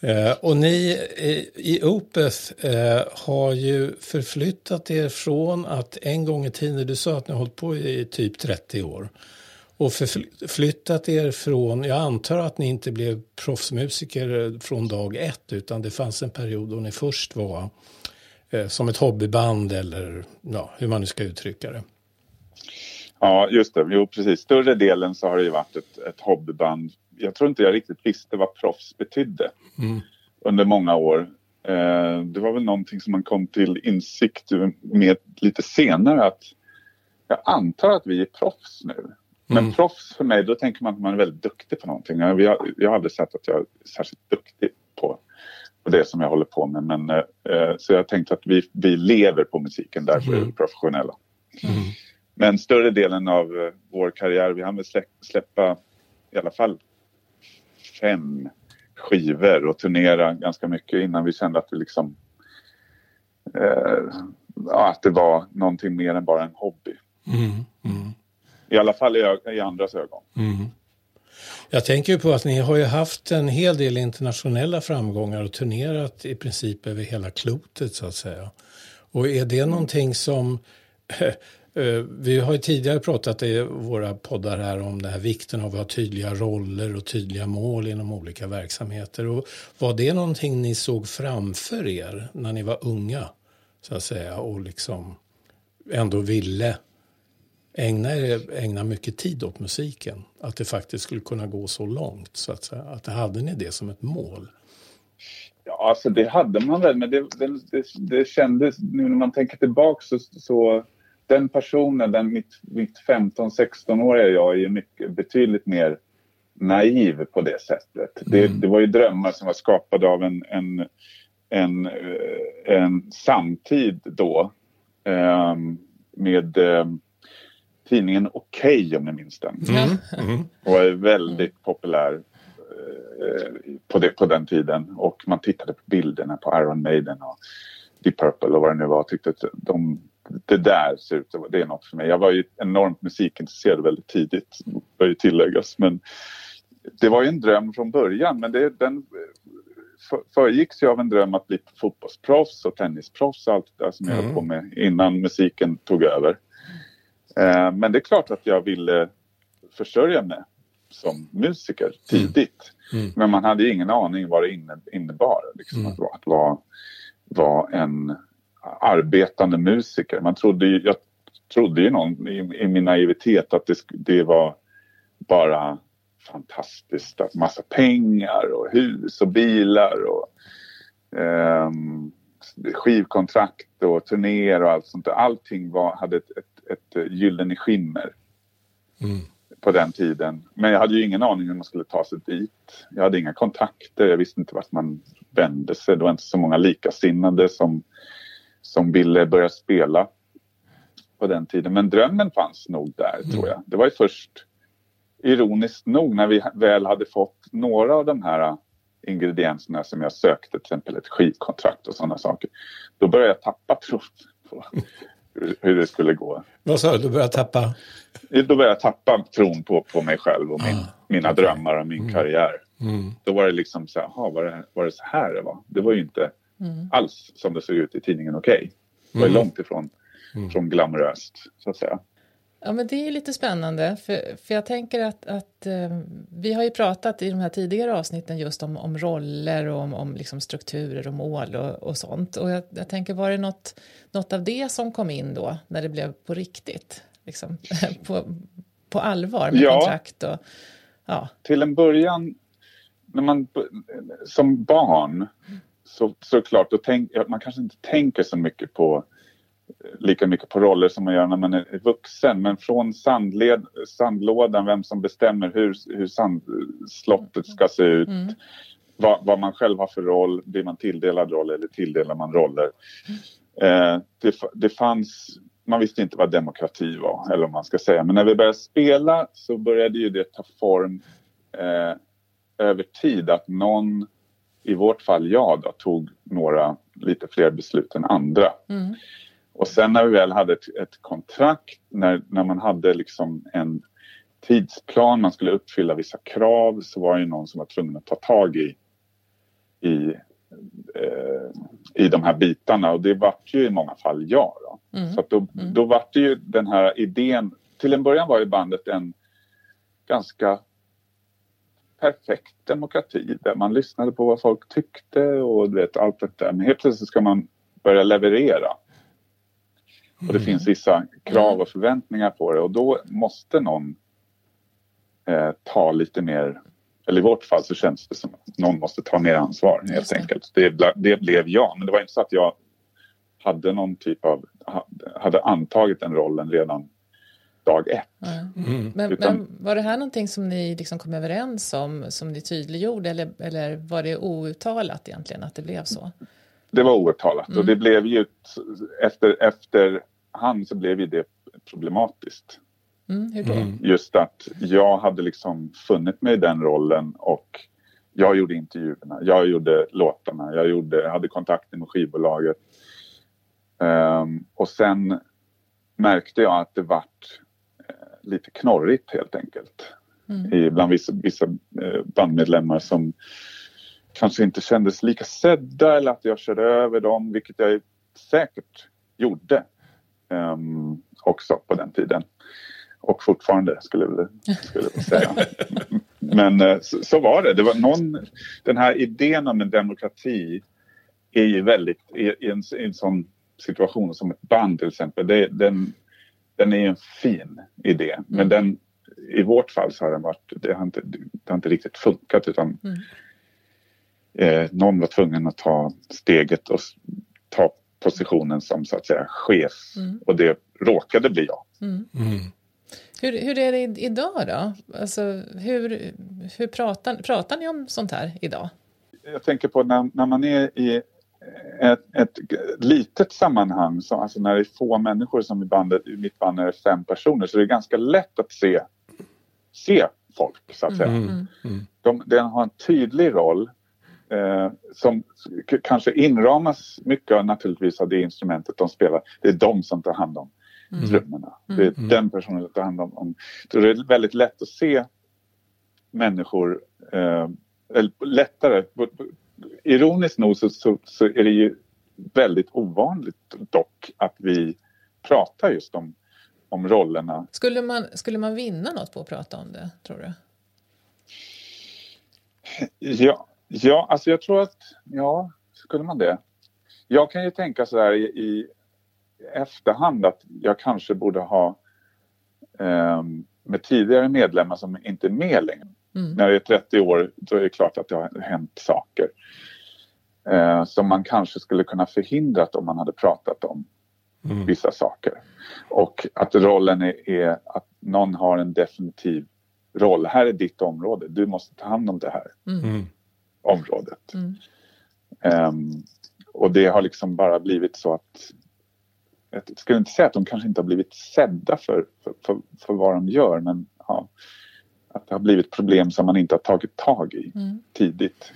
Eh, och ni i Opeth eh, har ju förflyttat er från att en gång i tiden, du sa att ni har hållit på i typ 30 år och förflyttat er från, jag antar att ni inte blev proffsmusiker från dag ett utan det fanns en period då ni först var eh, som ett hobbyband eller ja, hur man nu ska uttrycka det. Ja, just det. Jo, precis. Större delen så har det ju varit ett, ett hobbyband. Jag tror inte jag riktigt visste vad proffs betydde mm. under många år. Eh, det var väl någonting som man kom till insikt med lite senare att jag antar att vi är proffs nu. Men mm. proffs för mig, då tänker man att man är väldigt duktig på någonting. Jag, jag har aldrig sett att jag är särskilt duktig på, på det som jag håller på med. Men, eh, så jag tänkte att vi, vi lever på musiken, därför mm. är vi professionella. Mm. Men större delen av eh, vår karriär, vi hann väl släppa i alla fall fem skivor och turnera ganska mycket innan vi kände att vi liksom eh, att det var någonting mer än bara en hobby. Mm, mm. I alla fall i, i andras ögon. Mm. Jag tänker ju på att ni har ju haft en hel del internationella framgångar och turnerat i princip över hela klotet så att säga. Och är det någonting som [LAUGHS] eh, vi har ju tidigare pratat i våra poddar här om det här vikten av att ha tydliga roller och tydliga mål inom olika verksamheter. Och var det någonting ni såg framför er när ni var unga så att säga och liksom ändå ville ägna, ägna mycket tid åt musiken. Att det faktiskt skulle kunna gå så långt så att säga. Att hade ni det som ett mål? Ja, alltså det hade man väl, men det, det, det, kändes, nu när man tänker tillbaka så, så den personen, den mitt, mitt 15-16-åriga jag är mycket, betydligt mer naiv på det sättet. Mm. Det, det, var ju drömmar som var skapade av en, en, en, en samtid då eh, med eh, tidningen Okej okay, om ni minns den. Mm. Mm. Och var väldigt populär eh, på, det, på den tiden och man tittade på bilderna på Iron Maiden och Deep Purple och vad det nu var. Tyckte att de, det där ser ut det är något för mig. Jag var ju enormt musikintresserad väldigt tidigt, bör ju tilläggas. Men det var ju en dröm från början men det, den föregicks ju av en dröm att bli fotbollsproffs och tennisproffs och allt det där som mm. jag höll på med innan musiken tog över. Eh, men det är klart att jag ville försörja mig som musiker tidigt. Mm. Mm. Men man hade ingen aning vad det innebar liksom, mm. att, att vara, vara en arbetande musiker. Man trodde ju, jag trodde ju någon, i, i min naivitet att det, det var bara fantastiskt. Att massa pengar och hus och bilar och eh, skivkontrakt och turnéer och allt sånt Allting var, hade ett, ett ett gyllene skimmer mm. på den tiden. Men jag hade ju ingen aning hur man skulle ta sig dit. Jag hade inga kontakter, jag visste inte vart man vände sig. Det var inte så många likasinnade som, som ville börja spela på den tiden. Men drömmen fanns nog där, mm. tror jag. Det var ju först, ironiskt nog, när vi väl hade fått några av de här ingredienserna som jag sökte, till exempel ett skivkontrakt och sådana saker. Då började jag tappa tron på [LAUGHS] hur det skulle gå. Vad sa du? Du började tappa? Då började jag tappa tron på, på mig själv och min, ah, mina okay. drömmar och min mm. karriär. Mm. Då var det liksom så här, aha, var, det, var det så här det var? Det var ju inte mm. alls som det såg ut i tidningen Okej. Okay. Det var mm. långt ifrån mm. från glamoröst, så att säga. Ja, men det är lite spännande, för, för jag tänker att, att eh, vi har ju pratat i de här tidigare avsnitten just om, om roller och om, om liksom strukturer och mål och, och sånt. Och jag, jag, tänker, var det något, något av det som kom in då, när det blev på riktigt? Liksom, [LAUGHS] på, på allvar med ja. kontrakt och... Ja. Till en början, när man som barn, så såklart, då tänk, man kanske inte tänker så mycket på lika mycket på roller som man gör när man är vuxen. Men från sandled, sandlådan, vem som bestämmer hur, hur sandslottet ska se ut. Mm. Vad, vad, man själv har för roll, blir man tilldelad roll eller tilldelar man roller. Eh, det, det fanns, man visste inte vad demokrati var, eller om man ska säga. Men när vi började spela så började ju det ta form eh, över tid. Att någon, i vårt fall jag då, tog några lite fler beslut än andra. Mm. Och sen när vi väl hade ett, ett kontrakt, när, när man hade liksom en tidsplan, man skulle uppfylla vissa krav så var det någon som var tvungen att ta tag i, i, eh, i de här bitarna och det vart ju i många fall jag. Då. Mm. Så då, mm. då vart det ju den här idén, till en början var ju bandet en ganska perfekt demokrati där man lyssnade på vad folk tyckte och vet, allt det där. Men helt plötsligt ska man börja leverera. Och det mm. finns vissa krav och förväntningar på det och då måste någon eh, ta lite mer, eller i vårt fall så känns det som att någon måste ta mer ansvar helt enkelt. Det, det blev jag, men det var inte så att jag hade någon typ av, hade antagit den rollen redan dag ett. Mm. Men, Utan, men, var det här någonting som ni liksom kom överens om, som ni tydliggjorde eller, eller var det outtalat egentligen att det blev så? Det var outtalat mm. och det blev ju efter, efter efterhand så blev ju det problematiskt. Mm, hur då? Mm. Just att jag hade liksom funnit mig i den rollen och jag gjorde intervjuerna, jag gjorde låtarna, jag gjorde, hade kontakter med skivbolaget. Um, och sen märkte jag att det vart uh, lite knorrigt helt enkelt. Mm. bland vissa, vissa uh, bandmedlemmar som kanske inte kändes lika sedda eller att jag körde över dem, vilket jag säkert gjorde um, också på den tiden. Och fortfarande skulle jag skulle säga. [LAUGHS] Men uh, så, så, var det. det var någon, den här idén om en demokrati är ju väldigt, i, i, en, i en sån situation som ett band till exempel, det, den, den är en fin idé. Mm. Men den, i vårt fall så har den varit, det har inte, det har inte riktigt funkat utan mm eh, någon var tvungen att ta steget och ta positionen som så att säga chef mm. och det råkade bli jag. Mm. Mm. Hur, hur är det idag då? Alltså, hur hur pratar, pratar ni om sånt här idag? Jag tänker på när, när man är i ett, ett litet sammanhang, så, alltså när det är få människor som i, bandet, i mitt band är fem personer så det är ganska lätt att se, se folk så att säga. Mm. Mm. mm. De, den har en tydlig roll eh, som kanske inramas mycket naturligtvis av det instrumentet de spelar. Det är de som tar hand om mm. trummorna. Mm. Det är mm. den personen som tar hand om, om... Så det är väldigt lätt att se människor, eh, eller lättare. Ironiskt nog så, så, så, är det ju väldigt ovanligt dock att vi pratar just om, om rollerna. Skulle man, skulle man vinna något på att prata om det, tror du? Ja, Ja, alltså jag tror att, ja, skulle man det? Jag kan ju tänka så här i, i efterhand att jag kanske borde ha eh, med tidigare medlemmar som inte är med längre. Mm. När jag är 30 år då är det klart att det har hänt saker eh, som man kanske skulle kunna förhindrat om man hade pratat om mm. vissa saker. Och att rollen är, är, att någon har en definitiv roll. Här är ditt område, du måste ta hand om det här. Mm. Mm området. Mm. Um, och det har liksom bara blivit så att jag skulle inte säga att de kanske inte har blivit sedda för, för, för, för vad de gör men ja, att det har blivit problem som man inte har tagit tag i mm. tidigt.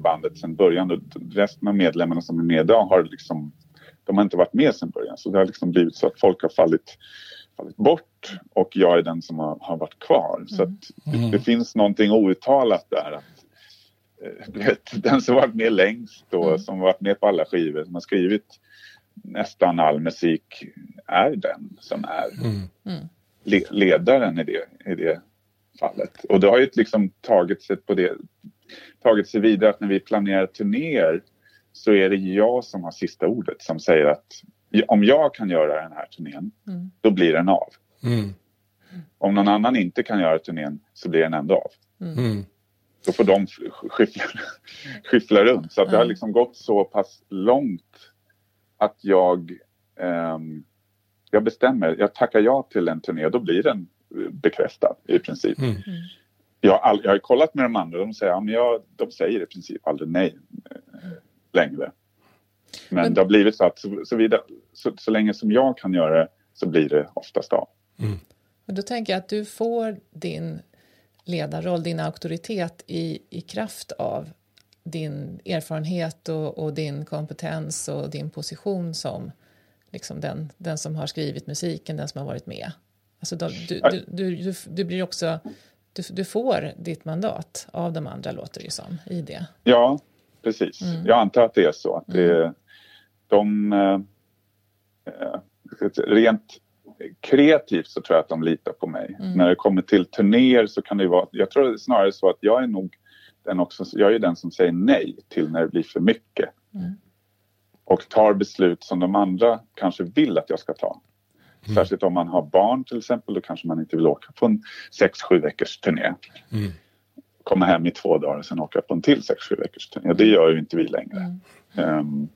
Bandet sedan början. Och resten av medlemmarna som är med idag har liksom, de har inte varit med sedan början. Så det har liksom blivit så att folk har fallit, fallit bort och jag är den som har, har varit kvar. Mm. Så det, mm. det, finns någonting outtalat där. Att, eh, den som varit med längst och mm. som varit med på alla skivor, som har skrivit nästan all musik är den som är mm. mm. le ledaren i det, i det fallet. Och det har ju liksom tagit sig på det tagit sig vidare att när vi planerar turnéer så är det jag som har sista ordet som säger att om jag kan göra den här turnén, mm. då blir den av. Mm. Om någon annan inte kan göra turnén så blir den ändå av. Mm. mm. Då får de skyffla, [LAUGHS] skyffla runt. Så att det har liksom gått så pass långt att jag, um, jag bestämmer, jag tackar ja till en turné och då blir den bekräftad i princip. Mm. Jag, har all, jag har kollat med de andra de säger, ja, men jag, de säger i princip aldrig nej eh, längre. Men, men, det har blivit så att så, så, vidare, så, så, länge som jag kan göra det så blir det oftast av. Mm. Och då tänker jag att du får din ledarroll, din auktoritet i, i kraft av din erfarenhet och, och, din kompetens och din position som liksom den, den som har skrivit musiken, den som har varit med. Alltså då, du, du, du, du, blir också du, du får ditt mandat av de andra låter det ju som i det. Ja, precis. Mm. Jag antar att det är så. Att det, mm. de, eh, eh, rent kreativt så tror jag att de litar på mig. Mm. När det kommer till turnéer så kan det vara, jag tror snarare så att jag är nog den också, jag är den som säger nej till när det blir för mycket. Mm. Och tar beslut som de andra kanske vill att jag ska ta. Mm. Särskilt om man har barn till exempel, då kanske man inte vill åka på en 6-7 veckors turné. Mm. Komma hem i två dagar och sen åka på en till 6-7 veckors turné. Det gör ju inte vi längre. Mm. Um,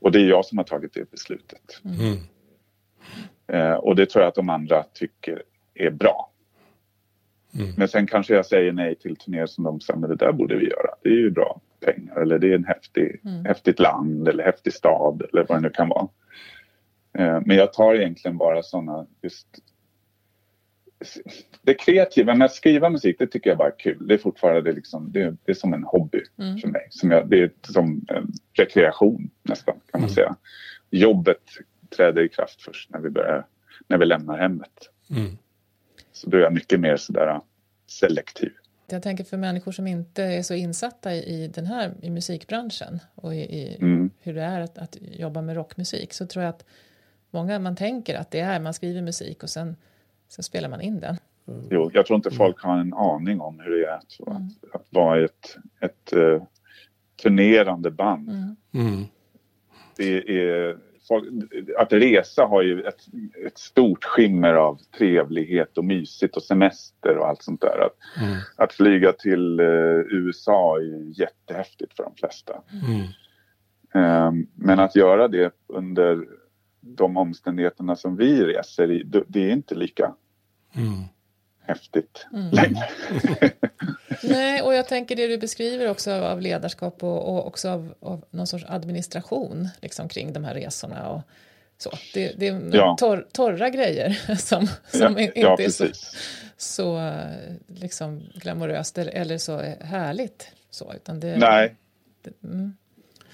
och det är jag som har tagit det beslutet. Mm. Eh, och det tror jag att de andra tycker är bra. Mm. Men sen kanske jag säger nej till turnéer som de säger, men det där borde vi göra. Det är ju bra pengar eller det är en häftig, mm. häftigt land eller häftig stad eller vad det nu kan vara. Eh, men jag tar egentligen bara sådana just det kreativa med att skriva musik, det tycker jag bara är kul. Det är fortfarande liksom, det är, det är som en hobby mm. för mig. Som jag, det är som en rekreation nästan kan man mm. säga. Jobbet träder i kraft först när vi, börjar, när vi lämnar hemmet. Mm. Så då är jag mycket mer sådär selektiv. Jag tänker för människor som inte är så insatta i den här i musikbranschen och i, i mm. hur det är att, att, jobba med rockmusik så tror jag att många man tänker att det är man skriver musik och sen, sen spelar man in den. Mm. Jo, jag tror inte folk har en aning om hur det är att, mm. att, att vara ett, ett uh, turnerande band. Mm. mm. Det är att resa har ju ett, ett, stort skimmer av trevlighet och mysigt och semester och allt sånt där. Att, mm. att flyga till uh, USA är jättehäftigt för de flesta. Mm. Um, men att göra det under de omständigheterna som vi reser i, det är inte lika mm. häftigt mm. längre. [LAUGHS] Nej, och jag tänker det du beskriver också av ledarskap och, och också av, av, någon sorts administration liksom, kring de här resorna. Och, så. Det, det är ja. torr, torra grejer [LAUGHS] som, som ja, inte ja, är så, så liksom glamoröst eller, eller så härligt. Så, utan det, Nej. Det, mm.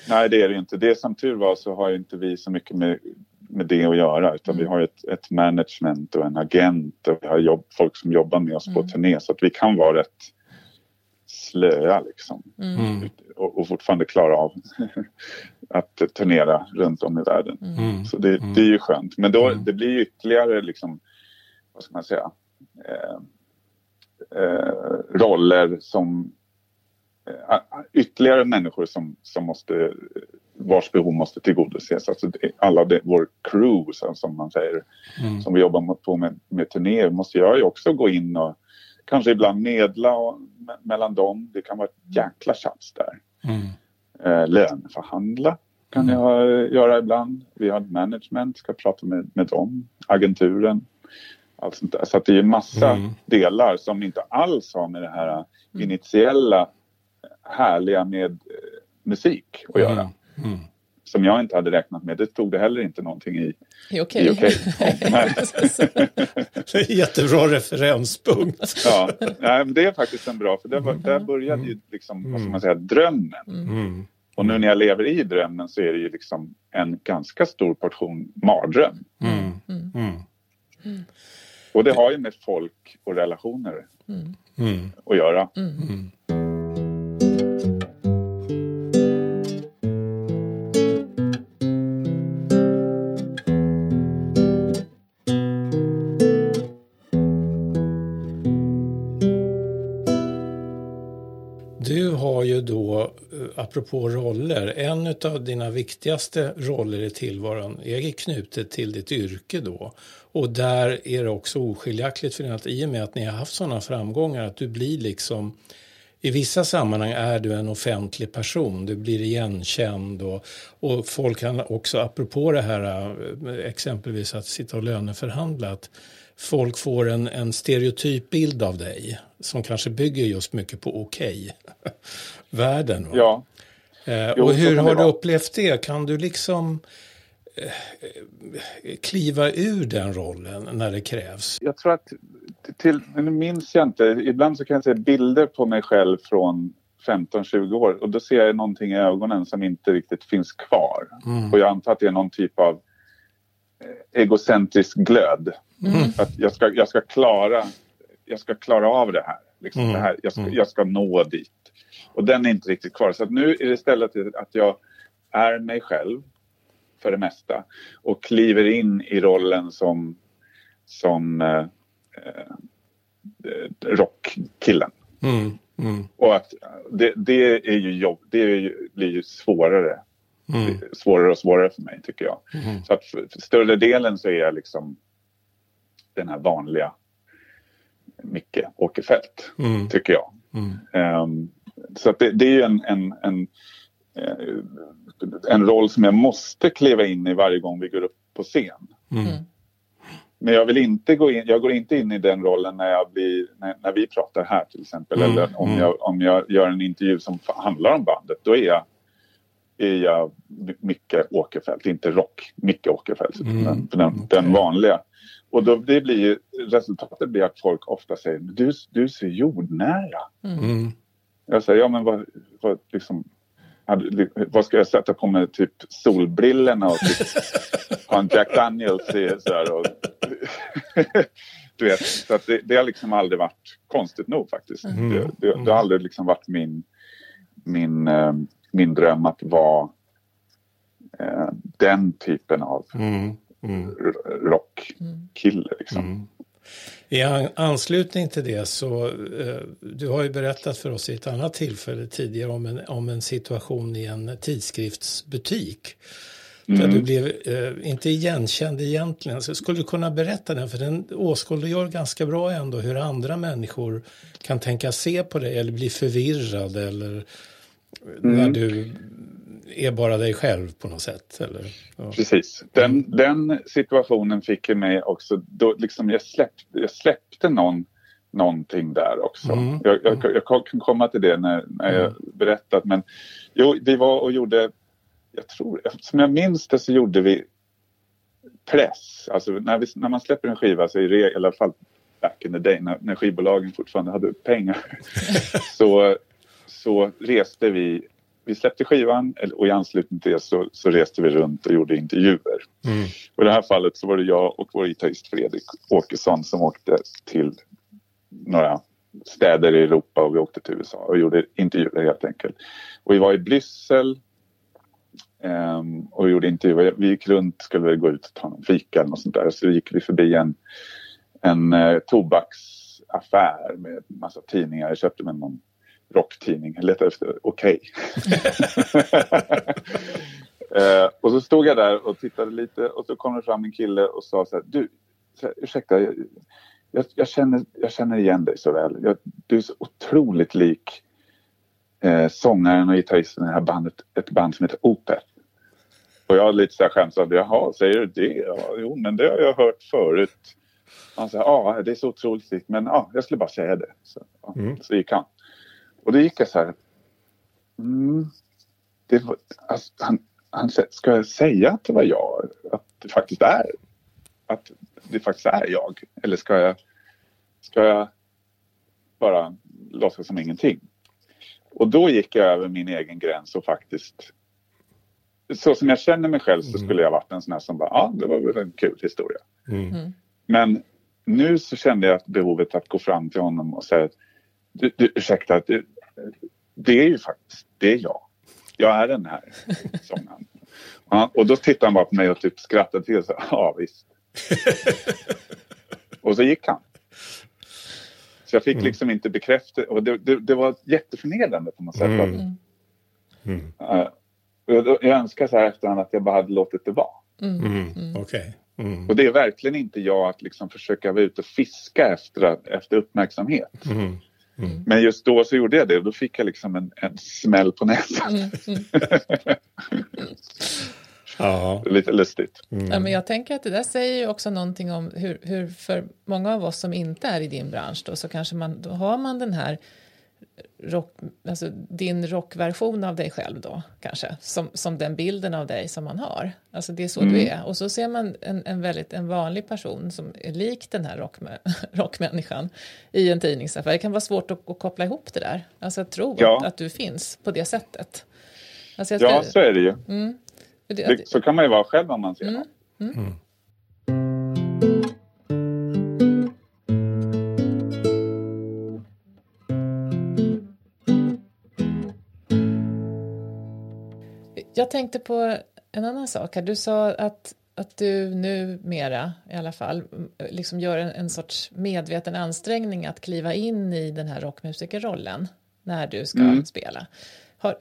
Nej, det är det inte. Det som tur var så har inte vi så mycket med med det att göra utan mm. vi har ett, ett, management och en agent och vi har jobb, folk som jobbar med oss mm. på turné så att vi kan vara rätt slöa liksom mm. mm. och, och, fortfarande klara av [LAUGHS] att turnera runt om i världen. Mm. mm. Så det, det, är ju skönt men då, det blir ytterligare liksom, vad ska man säga, eh, eh, roller som ytterligare människor som, som måste vars behov måste tillgodoses. Alltså alla det, vår crew som man säger, mm. som vi jobbar på med, med turnéer måste jag ju också gå in och kanske ibland medla och, mellan dem. Det kan vara ett jäkla tjafs där. Mm. Eh, löneförhandla kan mm. jag göra ibland. Vi har management, ska prata med, med dem, agenturen. Allt sånt där. Så att det är massa mm. delar som inte alls har med det här mm. initiella härliga med eh, musik att göra. Mm. Mm. Som jag inte hade räknat med. Det stod det heller inte någonting i. I okej. [LAUGHS] Okay. det är jättebra referenspunkt. ja, nej, men det är faktiskt en bra, för där, mm. där började ju liksom, mm. vad ska man säga, drömmen. Mm. Och nu när jag lever i drömmen så är det ju liksom en ganska stor portion mardröm. Mm. Mm. Och det har ju med folk och relationer att göra. Du har ju då, eh, apropå roller, en av dina viktigaste roller i tillvaron är knutet till ditt yrke då. Och där är det också oskiljaktigt för att i och med att ni har haft sådana framgångar att du blir liksom i vissa sammanhang är du en offentlig person, du blir igenkänd och, och folk kan också, apropå det här eh, exempelvis att sitta och löneförhandla, att folk får en, en stereotyp bild av dig som kanske bygger just mycket på okej-världen. [LAUGHS] Ja. Eh, jo, och hur har du upplevt det? Kan du liksom eh, kliva ur den rollen när det krävs? Jag tror att, till, nu minns jag inte, ibland så kan jag se bilder på mig själv från 15-20 år och då ser jag någonting i ögonen som inte riktigt finns kvar. Mm. Och jag antar att det är någon typ av eh, egocentrisk glöd. Mm. Att jag ska, jag, ska klara, jag ska klara av det här. Liksom mm. det här jag, ska, mm. jag ska nå dit. Och den är inte riktigt kvar. Så nu är det istället att jag är mig själv för det mesta och kliver in i rollen som, som eh, eh rockkillen. Mm, mm. Och att det, det, är ju jobb, det är ju, blir ju svårare. Mm. Svårare och svårare för mig tycker jag. Mm. Så att för, för större delen så är jag liksom den här vanliga Micke Åkerfeldt, mm. tycker jag. Um, så det, det, är ju en, en, en, eh, en roll som jag måste kliva in i varje gång vi går upp på scen. Mm. Men jag vill inte gå in, jag går inte in i den rollen när, jag blir, när, när vi pratar här till exempel. Mm, Eller om, mm. jag, om jag gör en intervju som handlar om bandet. Då är jag, är jag Micke Åkerfeldt, inte rock. Micke Åkerfeldt, Mm, den, den, okej. den vanliga. Och då, det blir, ju- resultatet blir att folk ofta säger du, du ser jordnära. Mm. Jag säger, ja men vad, vad, liksom, vad ska jag sätta på mig? Typ solbrillorna och typ, [LAUGHS] ha en Jack Daniels i så här och, [LAUGHS] Du vet, så det, det har liksom aldrig varit konstigt nog faktiskt. Mm. Det, det, det har aldrig liksom varit min, min, eh, min dröm att vara eh, den typen av Mm. Mm. rockkille. Liksom. Mm. I an- anslutning till det så, eh, du har ju berättat för oss i ett annat tillfälle tidigare om en, om en situation i en tidskriftsbutik. Där du blev, eh, inte igenkänd egentligen, så skulle du kunna berätta den? För den åskådliggör ganska bra ändå hur andra människor kan tänka se på dig eller bli förvirrad eller när du är bara dig själv på något sätt. Eller, ja. Precis. Den, den situationen fick ju mig också... Då liksom jag, släppte, jag släppte någon, någonting där också. Mm. Jag, jag, jag kan komma till det när, när jag berättat. Men jo, vi var och gjorde... Jag tror, som jag minns det så gjorde vi press. Alltså när, vi, när man släpper en skiva så är det i alla fall back in the day när, när skivbolagen fortfarande hade pengar. [LAUGHS] så, så reste vi vi släppte skivan och i anslutning till det så, så reste vi runt och gjorde intervjuer. Mm. Och I det här fallet så var det jag och vår gitarrist Fredrik Åkesson som åkte till några städer i Europa och vi åkte till USA och gjorde intervjuer helt enkelt. Och vi var i Bryssel ehm, och gjorde intervjuer. Vi gick runt, skulle gå ut och ta någon fika eller något sånt där. Så gick vi förbi en, en eh, tobaksaffär med massa tidningar. Jag köpte mig någon rocktidning. Letade efter Okej. eh, och så stod jag där och tittade lite och så kom det fram en kille och sa så här. Du, så här, ursäkta. Jag, jag, jag, känner, jag känner igen dig så väl. Jag, du är så otroligt lik eh, sångaren och gitarristen i det här bandet. Ett band som heter Opeth. Och jag lite så här skämtsamt. Jaha, säger du det? Ja, jo, men det har jag hört förut. Han sa, ja, det är så otroligt likt. Men ja, jag skulle bara säga det. Så, ja, Mm. så gick han. Och då gick jag så här. Mm, det var, alltså, han, han ska jag säga att det var jag? Att det faktiskt är? Att det faktiskt är jag? Eller ska jag, ska jag bara låtsas som ingenting? Och då gick jag över min egen gräns och faktiskt så som jag känner mig själv så skulle jag varit en sån här som bara, ja det var väl en kul historia. Mm. Men nu så kände jag att behovet att gå fram till honom och säga du, du, ursäkta, det, det är ju faktiskt, det är jag. Jag är den här sångaren. Ja, och då tittade han bara på mig och typ skrattade till och sa [LAUGHS] ja visst. och så gick han. Så jag fick liksom inte bekräfta och det, det, det var jätteförnedrande på något sätt. Mm. Att, Mm. Mm. eh, jag, jag önskar så här efterhand att jag bara hade låtit det vara. Mm. Okej. Mm. Och det är verkligen inte jag att liksom försöka vara ute och fiska efter, efter uppmärksamhet. Mm. Men just då så gjorde jag det och då fick jag liksom en, en smäll på näsan. Mm, mm. [LAUGHS] Ja. Ja, Lite lustigt. men jag tänker att det där säger ju också någonting om hur, hur för många av oss som inte är i din bransch då så kanske man, då har man den här rock, alltså din rockversion av dig själv då kanske som, som den bilden av dig som man har. Alltså det är så du är och så ser man en, en väldigt en vanlig person som är lik den här rockmä, [LAUGHS] rockmänniskan i en tidningsaffär. Det kan vara svårt att, att koppla ihop det där, alltså att tro Ja. att, att du finns på det sättet. Alltså jag Ja, så är det ju. det, Det, så kan man ju vara själv om man ser Mm. något. Tänkte på en annan sak. här. Du sa att, att du numera i alla fall liksom gör en, en sorts medveten ansträngning att kliva in i den här rockmusikerrollen när du ska Mm. spela. Har,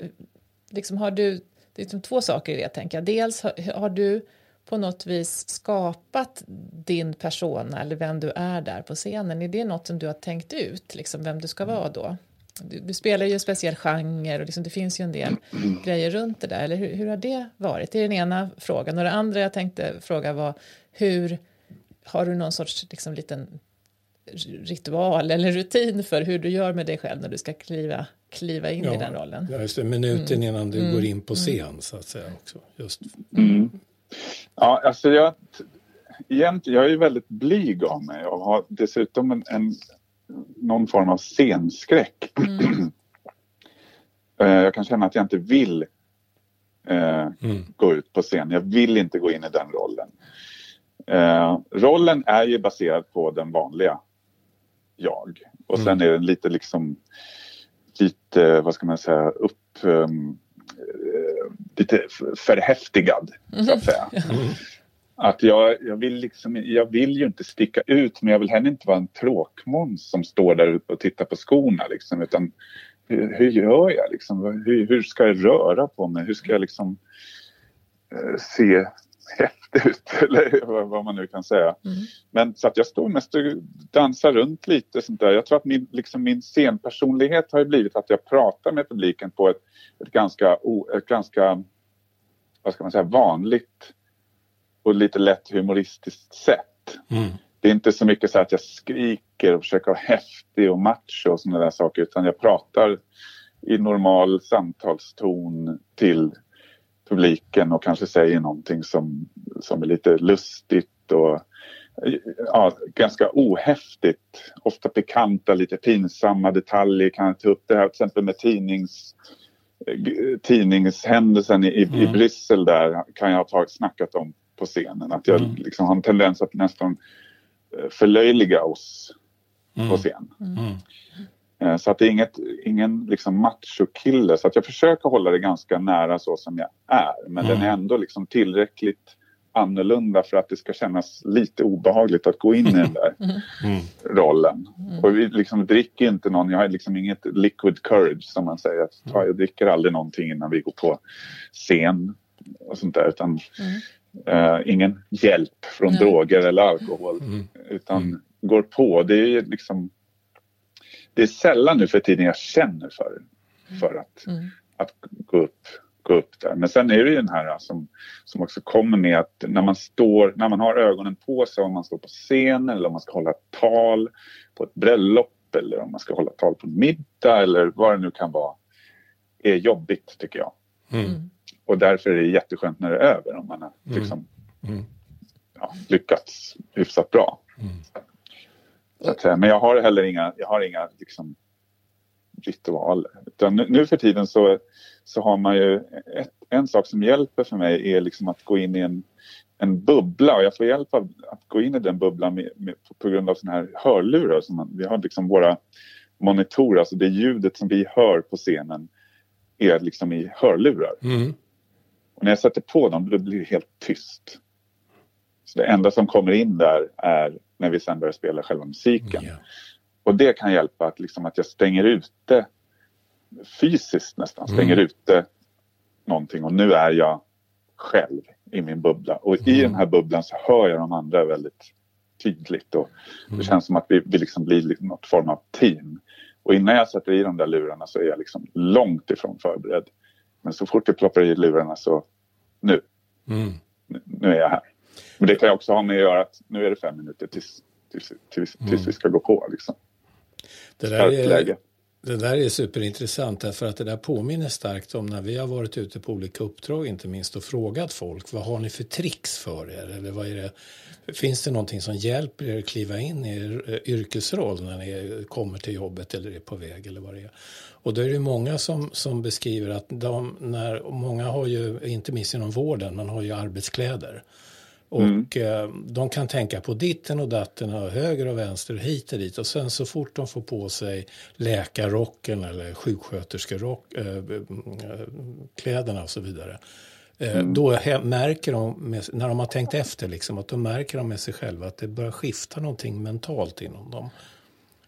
liksom har du, det är liksom två saker i det tänker jag. Dels har, har du på något vis skapat din persona eller vem du är där på scenen? Är det något som du har tänkt ut, liksom vem du ska vara då? Du, du spelar ju en speciell genre och liksom, det finns ju en del [CLEARS THROAT] grejer runt det där. Eller hur, hur har det varit? Det är den ena frågan. Och det andra jag tänkte fråga var hur har du någon sorts liksom, liten ritual eller rutin för hur du gör med dig själv när du ska kliva, kliva in ja, i den rollen? Ja, just det. Minuten mm. innan du mm. går in på mm. scen så att säga. Också. Just. Mm. Ja, alltså jag, egentligen, jag är väldigt blyg av mig och har dessutom en, en någon form av scenskräck. Mm. [CLEARS THROAT] Eh, jag kan känna att jag inte vill eh, mm. gå ut på scen. Jag vill inte gå in i den rollen. Eh, rollen är ju baserad på den vanliga jag. Och sen mm. är den lite liksom lite, vad ska man säga, upp um, lite förhäftigad så att säga. [LAUGHS] Mm. Att jag, jag, vill liksom, jag vill ju inte sticka ut men jag vill heller inte vara en tråkmåns som står där och tittar på skorna liksom utan hur, hur gör jag liksom? Hur, hur, ska jag röra på mig? Hur ska jag liksom eh, se häftig ut [LAUGHS] eller vad man nu kan säga. Mm. Men så att jag står mest och dansar runt lite sånt där. Jag tror att min, liksom min scenpersonlighet har blivit att jag pratar med publiken på ett, ett ganska, ett ganska vad ska man säga, vanligt och lite lätt humoristiskt sätt. Mm. Det är inte så mycket så att jag skriker och försöker vara häftig och macho och sådana där saker utan jag pratar i normal samtalston till publiken och kanske säger någonting som, som är lite lustigt och ja, ganska ohäftigt. Ofta pikanta, lite pinsamma detaljer. Kan jag ta upp det här till exempel med tidnings, tidningshändelsen i, mm. i Bryssel där kan jag ha tagit, snackat om på scenen. Att jag mm. liksom har en tendens att nästan eh, förlöjliga oss mm. på scen. Mm. Eh, så att det är inget, ingen liksom machokille. Så att jag försöker hålla det ganska nära så som jag är. Men den är mm. ändå liksom tillräckligt annorlunda för att det ska kännas lite obehagligt att gå in i den där mm. rollen. Mm. Och vi liksom dricker inte någon, jag har liksom inget liquid courage som man säger. Jag dricker aldrig någonting innan vi går på scen och sånt där. Utan Uh, ingen hjälp från Nej. droger eller alkohol mm. utan mm. går på. Det är liksom det är sällan nu för tiden jag känner för, för att, mm. att gå, upp, gå upp där. Men sen är det ju den här som, som också kommer med att när man står, när man har ögonen på sig om man står på scen eller om man ska hålla ett tal på ett bröllop eller om man ska hålla tal på en middag eller vad det nu kan vara är jobbigt tycker jag. Mm. Och därför är det jätteskönt när det är över om man har mm. liksom, mm. Ja, lyckats hyfsat bra. Mm. Att, men jag har heller inga, jag har inga liksom, ritualer. Utan nu, nu, för tiden så, så har man ju ett, en sak som hjälper för mig är liksom att gå in i en, en bubbla och jag får hjälp av att gå in i den bubblan med, med, på grund av såna här hörlurar. Som man, vi har liksom våra monitorer, alltså det ljudet som vi hör på scenen är liksom i hörlurar. Mm. Och när jag sätter på dem då blir det helt tyst. Så det enda som kommer in där är när vi sen börjar spela själva musiken. Yeah. Och det kan hjälpa att, liksom, att jag stänger ute fysiskt nästan, stänger mm. ute någonting och nu är jag själv i min bubbla. Och mm. i den här bubblan så hör jag de andra väldigt tydligt och det mm. känns som att vi, vi liksom blir liksom något form av team. Och innan jag sätter i de där lurarna så är jag liksom långt ifrån förberedd. Men så fort jag ploppar i lurarna så nu, mm. nu är jag här. Men det kan ju också ha med att göra att nu är det fem minuter tills, tills, tills, tills mm. vi ska gå på. Liksom. Det där, är, det där är superintressant därför att det där påminner starkt om när vi har varit ute på olika uppdrag inte minst och frågat folk vad har ni för tricks för er eller vad är det Finns det någonting som hjälper er att kliva in i er eh, yrkesroll när ni kommer till jobbet eller är på väg eller vad det är? Och då är det många som, som beskriver att de, när, många har ju, inte minst inom vården, man har ju arbetskläder. Och mm. eh, de kan tänka på ditten och datten och höger och vänster och hit och dit. Och sen så fort de får på sig läkarrocken eller sjuksköterskerkläderna eh, och så vidare. Eh, mm. Då märker de, när de har tänkt efter, liksom, att då märker de med sig själva att det börjar skifta någonting mentalt inom dem.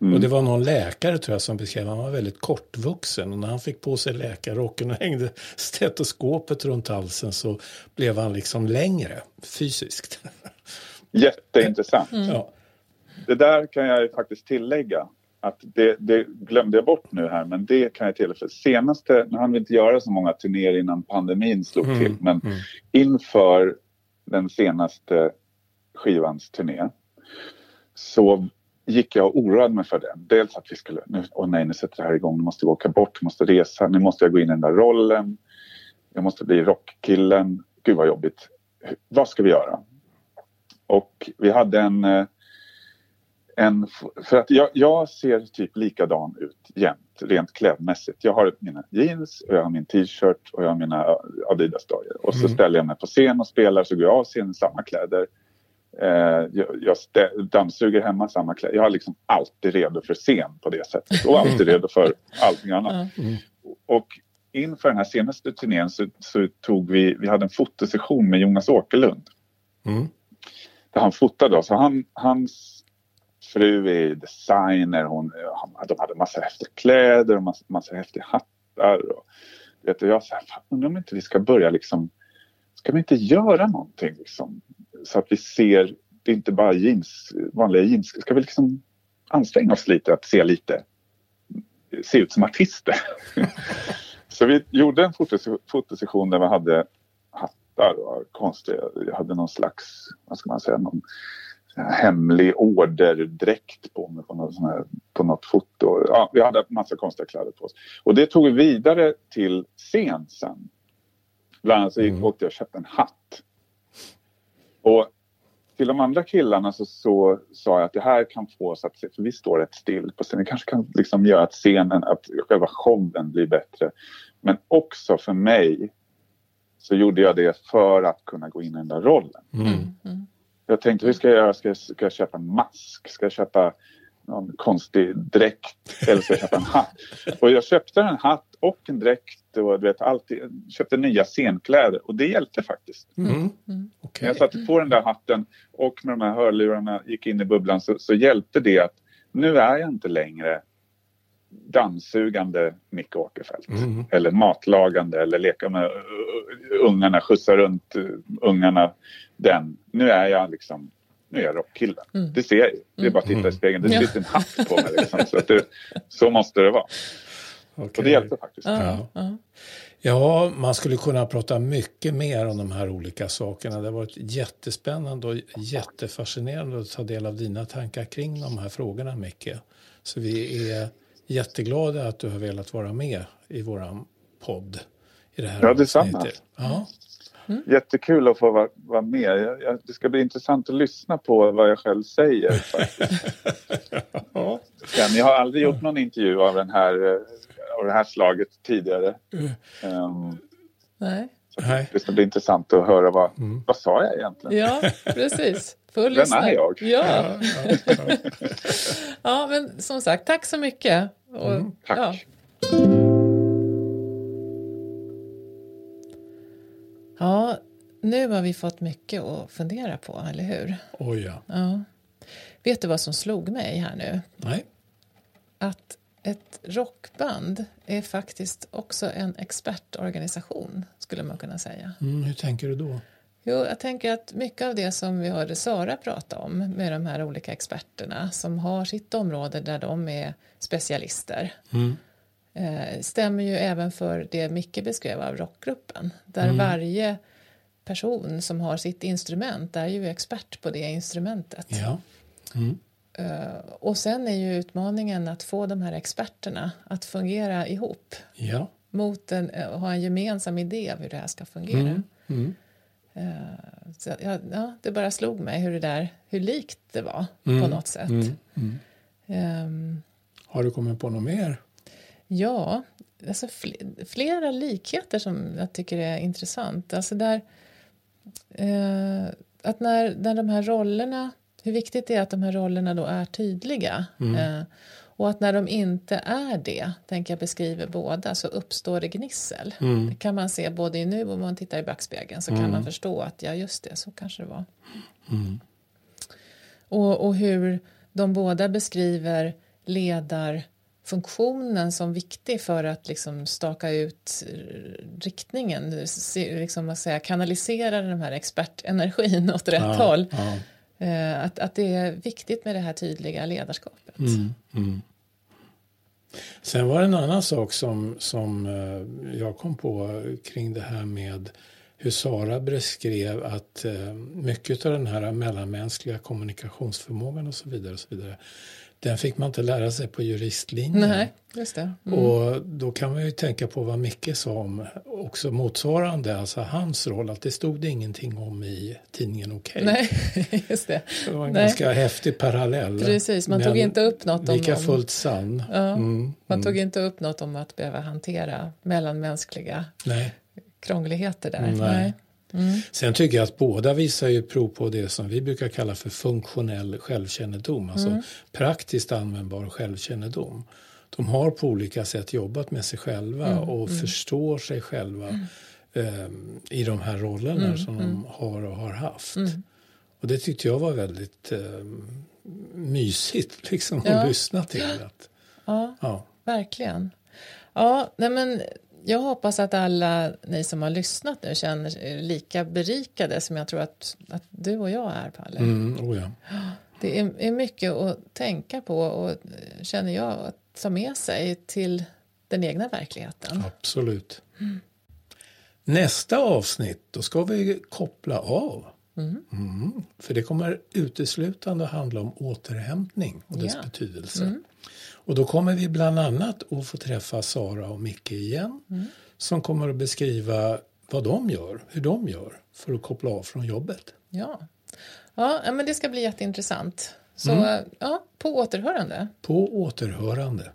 Mm. Och det var någon läkare tror jag som beskrev, han var väldigt kortvuxen och när han fick på sig läkarrocken och [LAUGHS] hängde stetoskopet runt halsen så blev han liksom längre fysiskt. [LAUGHS] Jätteintressant. Mm. Ja. Det där kan jag faktiskt tillägga att det, det, glömde jag bort nu här men det kan jag tillägga. För senaste, nu hann vi inte göra så många turnéer innan pandemin slog mm. till men mm. inför den senaste skivans turné så gick jag och oroade mig för det. Dels att vi skulle, nu, åh nej nu sätter det här igång, nu måste vi åka bort, nu måste resa, nu måste jag gå in i den där rollen. Jag måste bli rockkillen. Gud vad jobbigt. Vad ska vi göra? Och vi hade en... eh, en för att jag, jag ser typ likadan ut jämt, rent klädmässigt. Jag har mina jeans och jag har min t-shirt och jag har mina Adidas-dojor. Och så Mm. ställer jag mig på scen och spelar så går jag av scenen i samma kläder. Eh, jag dammsuger hemma samma kläder. Jag är liksom alltid redo för scen på det sättet och alltid redo för allting annat. Mm. Och inför den här senaste turnén så, så tog vi, vi hade en fotosession med Jonas Åkerlund. Mm. Där han fotade oss. Han, hans fru är designer. Hon, han, de hade massa häftiga kläder och massa, massa häftiga hattar. Och, vet du, jag sa, undrar om inte vi ska börja liksom, ska vi inte göra någonting liksom? Så att vi ser, det är inte bara jeans, vanliga jeans. Ska vi liksom anstränga oss lite att se lite, se ut som artister? [LAUGHS] Så vi gjorde en fotos- fotosession där vi hade hattar och konstiga, jag hade någon slags, vad ska man säga, någon hemlig orderdräkt på mig på något, sån här, på något foto. Ja, vi hade massa konstiga kläder på oss. Och det tog vi vidare till scen sen. Bland annat så gick Mm. åkte jag och köpte en hatt. Och till de andra killarna så, så sa jag att det här kan få oss att se, för vi står rätt still på scenen, det kanske kan liksom göra att scenen, att själva showen blir bättre. Men också för mig så gjorde jag det för att kunna gå in i den där rollen. Mm. Mm. Jag tänkte, hur ska jag göra? Ska jag, ska jag köpa en mask? Ska jag köpa någon konstig dräkt? Eller jag köpa en hatt? Och jag köpte en hatt och en dräkt och du vet, alltid, köpte nya scenkläder och det hjälpte faktiskt. Mm. Mm. Okej. jag satte på den där hatten och med de här hörlurarna gick in i bubblan så, så hjälpte det att nu är jag inte längre dammsugande Micke Åkerfeldt. Mm. Eller matlagande eller leka med uh, ungarna, skjutsa runt uh, ungarna. Den. Nu är jag liksom, nu är jag rockkillen. Mm. Det ser jag ju. Det är bara att titta i spegeln. Det Ja. sitter en hatt på mig. Liksom. Så, att det, så måste det vara. Och Okej. det hjälpte faktiskt. Ja. Ja. Ja, man skulle kunna prata mycket mer om de här olika sakerna. Det har varit jättespännande och jättefascinerande att ta del av dina tankar kring de här frågorna, Micke. Så vi är jätteglada att du har velat vara med i våran podd i det här Ja, detsamma. avsnittet. Ja, Jättekul att få vara, vara med. Jag, jag, det ska bli intressant att lyssna på vad jag själv säger. faktiskt. [LAUGHS] ja. Jag har aldrig gjort någon intervju av, den här, eh, av det här slaget tidigare. Ehm, Nej. Nej. det ska bli intressant att höra vad, Mm. vad sa jag egentligen? Ja, precis. Får Vem är jag? Ja. Ja, ja, ja. [LAUGHS] ja, men som sagt, tack så mycket. Och, Mm, tack. Ja. nu har vi fått mycket att fundera på, eller hur? Oj, ja. Ja. Vet du vad som slog mig här nu? Nej. Att ett rockband är faktiskt också en expertorganisation, skulle man kunna säga. Mm, hur tänker du då? Jo, jag tänker att mycket av det som vi hörde Sara prata om med de här olika experterna som har sitt område där de är specialister Mm. Eh, stämmer ju även för det Micke beskrev av rockgruppen där Mm. varje person som har sitt instrument är ju expert på det instrumentet. Ja. Mm. Eh, och sen är ju utmaningen att få de här experterna att fungera ihop Ja. mot en, eh, ha en gemensam idé av hur det här ska fungera. Mm. Mm. Så, ja, ja, det bara slog mig hur, det där, hur likt det var Mm. på något sätt. Mm. Mm. Ehm, Har du kommit på något mer? Ja, alltså fl- flera likheter som jag tycker är intressant. Alltså där, eh, att när, när de här rollerna, hur viktigt det är att de här rollerna då är tydliga. Mm. Eh, och att när de inte är det, tänker jag beskriver båda, så uppstår det gnissel. Mm. Det kan man se både i nu och om man tittar i backspegeln så kan Mm. man förstå att ja just det, så kanske det var. Mm. Och, och hur de båda beskriver ledarfunktionen som viktig för att liksom staka ut eh, riktningen, liksom vad säga, kanalisera den här expertenergin [LAUGHS] åt rätt Ja, håll. Ja. Eh, Att, att det är viktigt med det här tydliga ledarskapet. Mm, mm. Sen var det en annan sak som, som eh, jag kom på kring det här med hur Sara beskrev att mycket av den här mellanmänskliga kommunikationsförmågan och så vidare, och så vidare den fick man inte lära sig på juristlinjen. Nej, just det. Mm. Och då kan man ju tänka på vad Micke sa om också motsvarande, alltså hans roll, att det stod ingenting om i tidningen Okej. Okay. Nej, [LAUGHS] just det. Det var en Nej. ganska häftig parallell. Precis, man tog inte upp något om... Lika fullt sann. Ja, mm, man mm. tog inte upp något om att behöva hantera mellanmänskliga Nej. krångligheter där. Nej. Nej. Mm. Sen tycker jag att båda visar ju prov på det som vi brukar kalla för funktionell självkännedom, alltså mm. praktiskt användbar självkännedom. De har på olika sätt jobbat med sig själva mm. och mm. förstår sig själva eh, i de här rollerna mm, som de har och har haft. Och det tyckte jag var väldigt eh, mysigt liksom, ja. att lyssna till. Att, ja, ja, verkligen. Ja, nej men jag hoppas att alla ni som har lyssnat nu känner sig lika berikade som jag tror att, att du och jag är, Palle. Mm, oh ja. Det är, är, mycket att tänka på och känner jag att ta med sig till den egna verkligheten. Absolut. Mm. Nästa avsnitt, då ska vi koppla av. Mm. Mm, för det kommer uteslutande handla om återhämtning och dess ja. betydelse. Och då kommer vi bland annat att få träffa Sara och Micke igen mm. som kommer att beskriva vad de gör, hur de gör för att koppla av från jobbet. Ja, ja men det ska bli jätteintressant. Så mm. ja, på återhörande. På återhörande.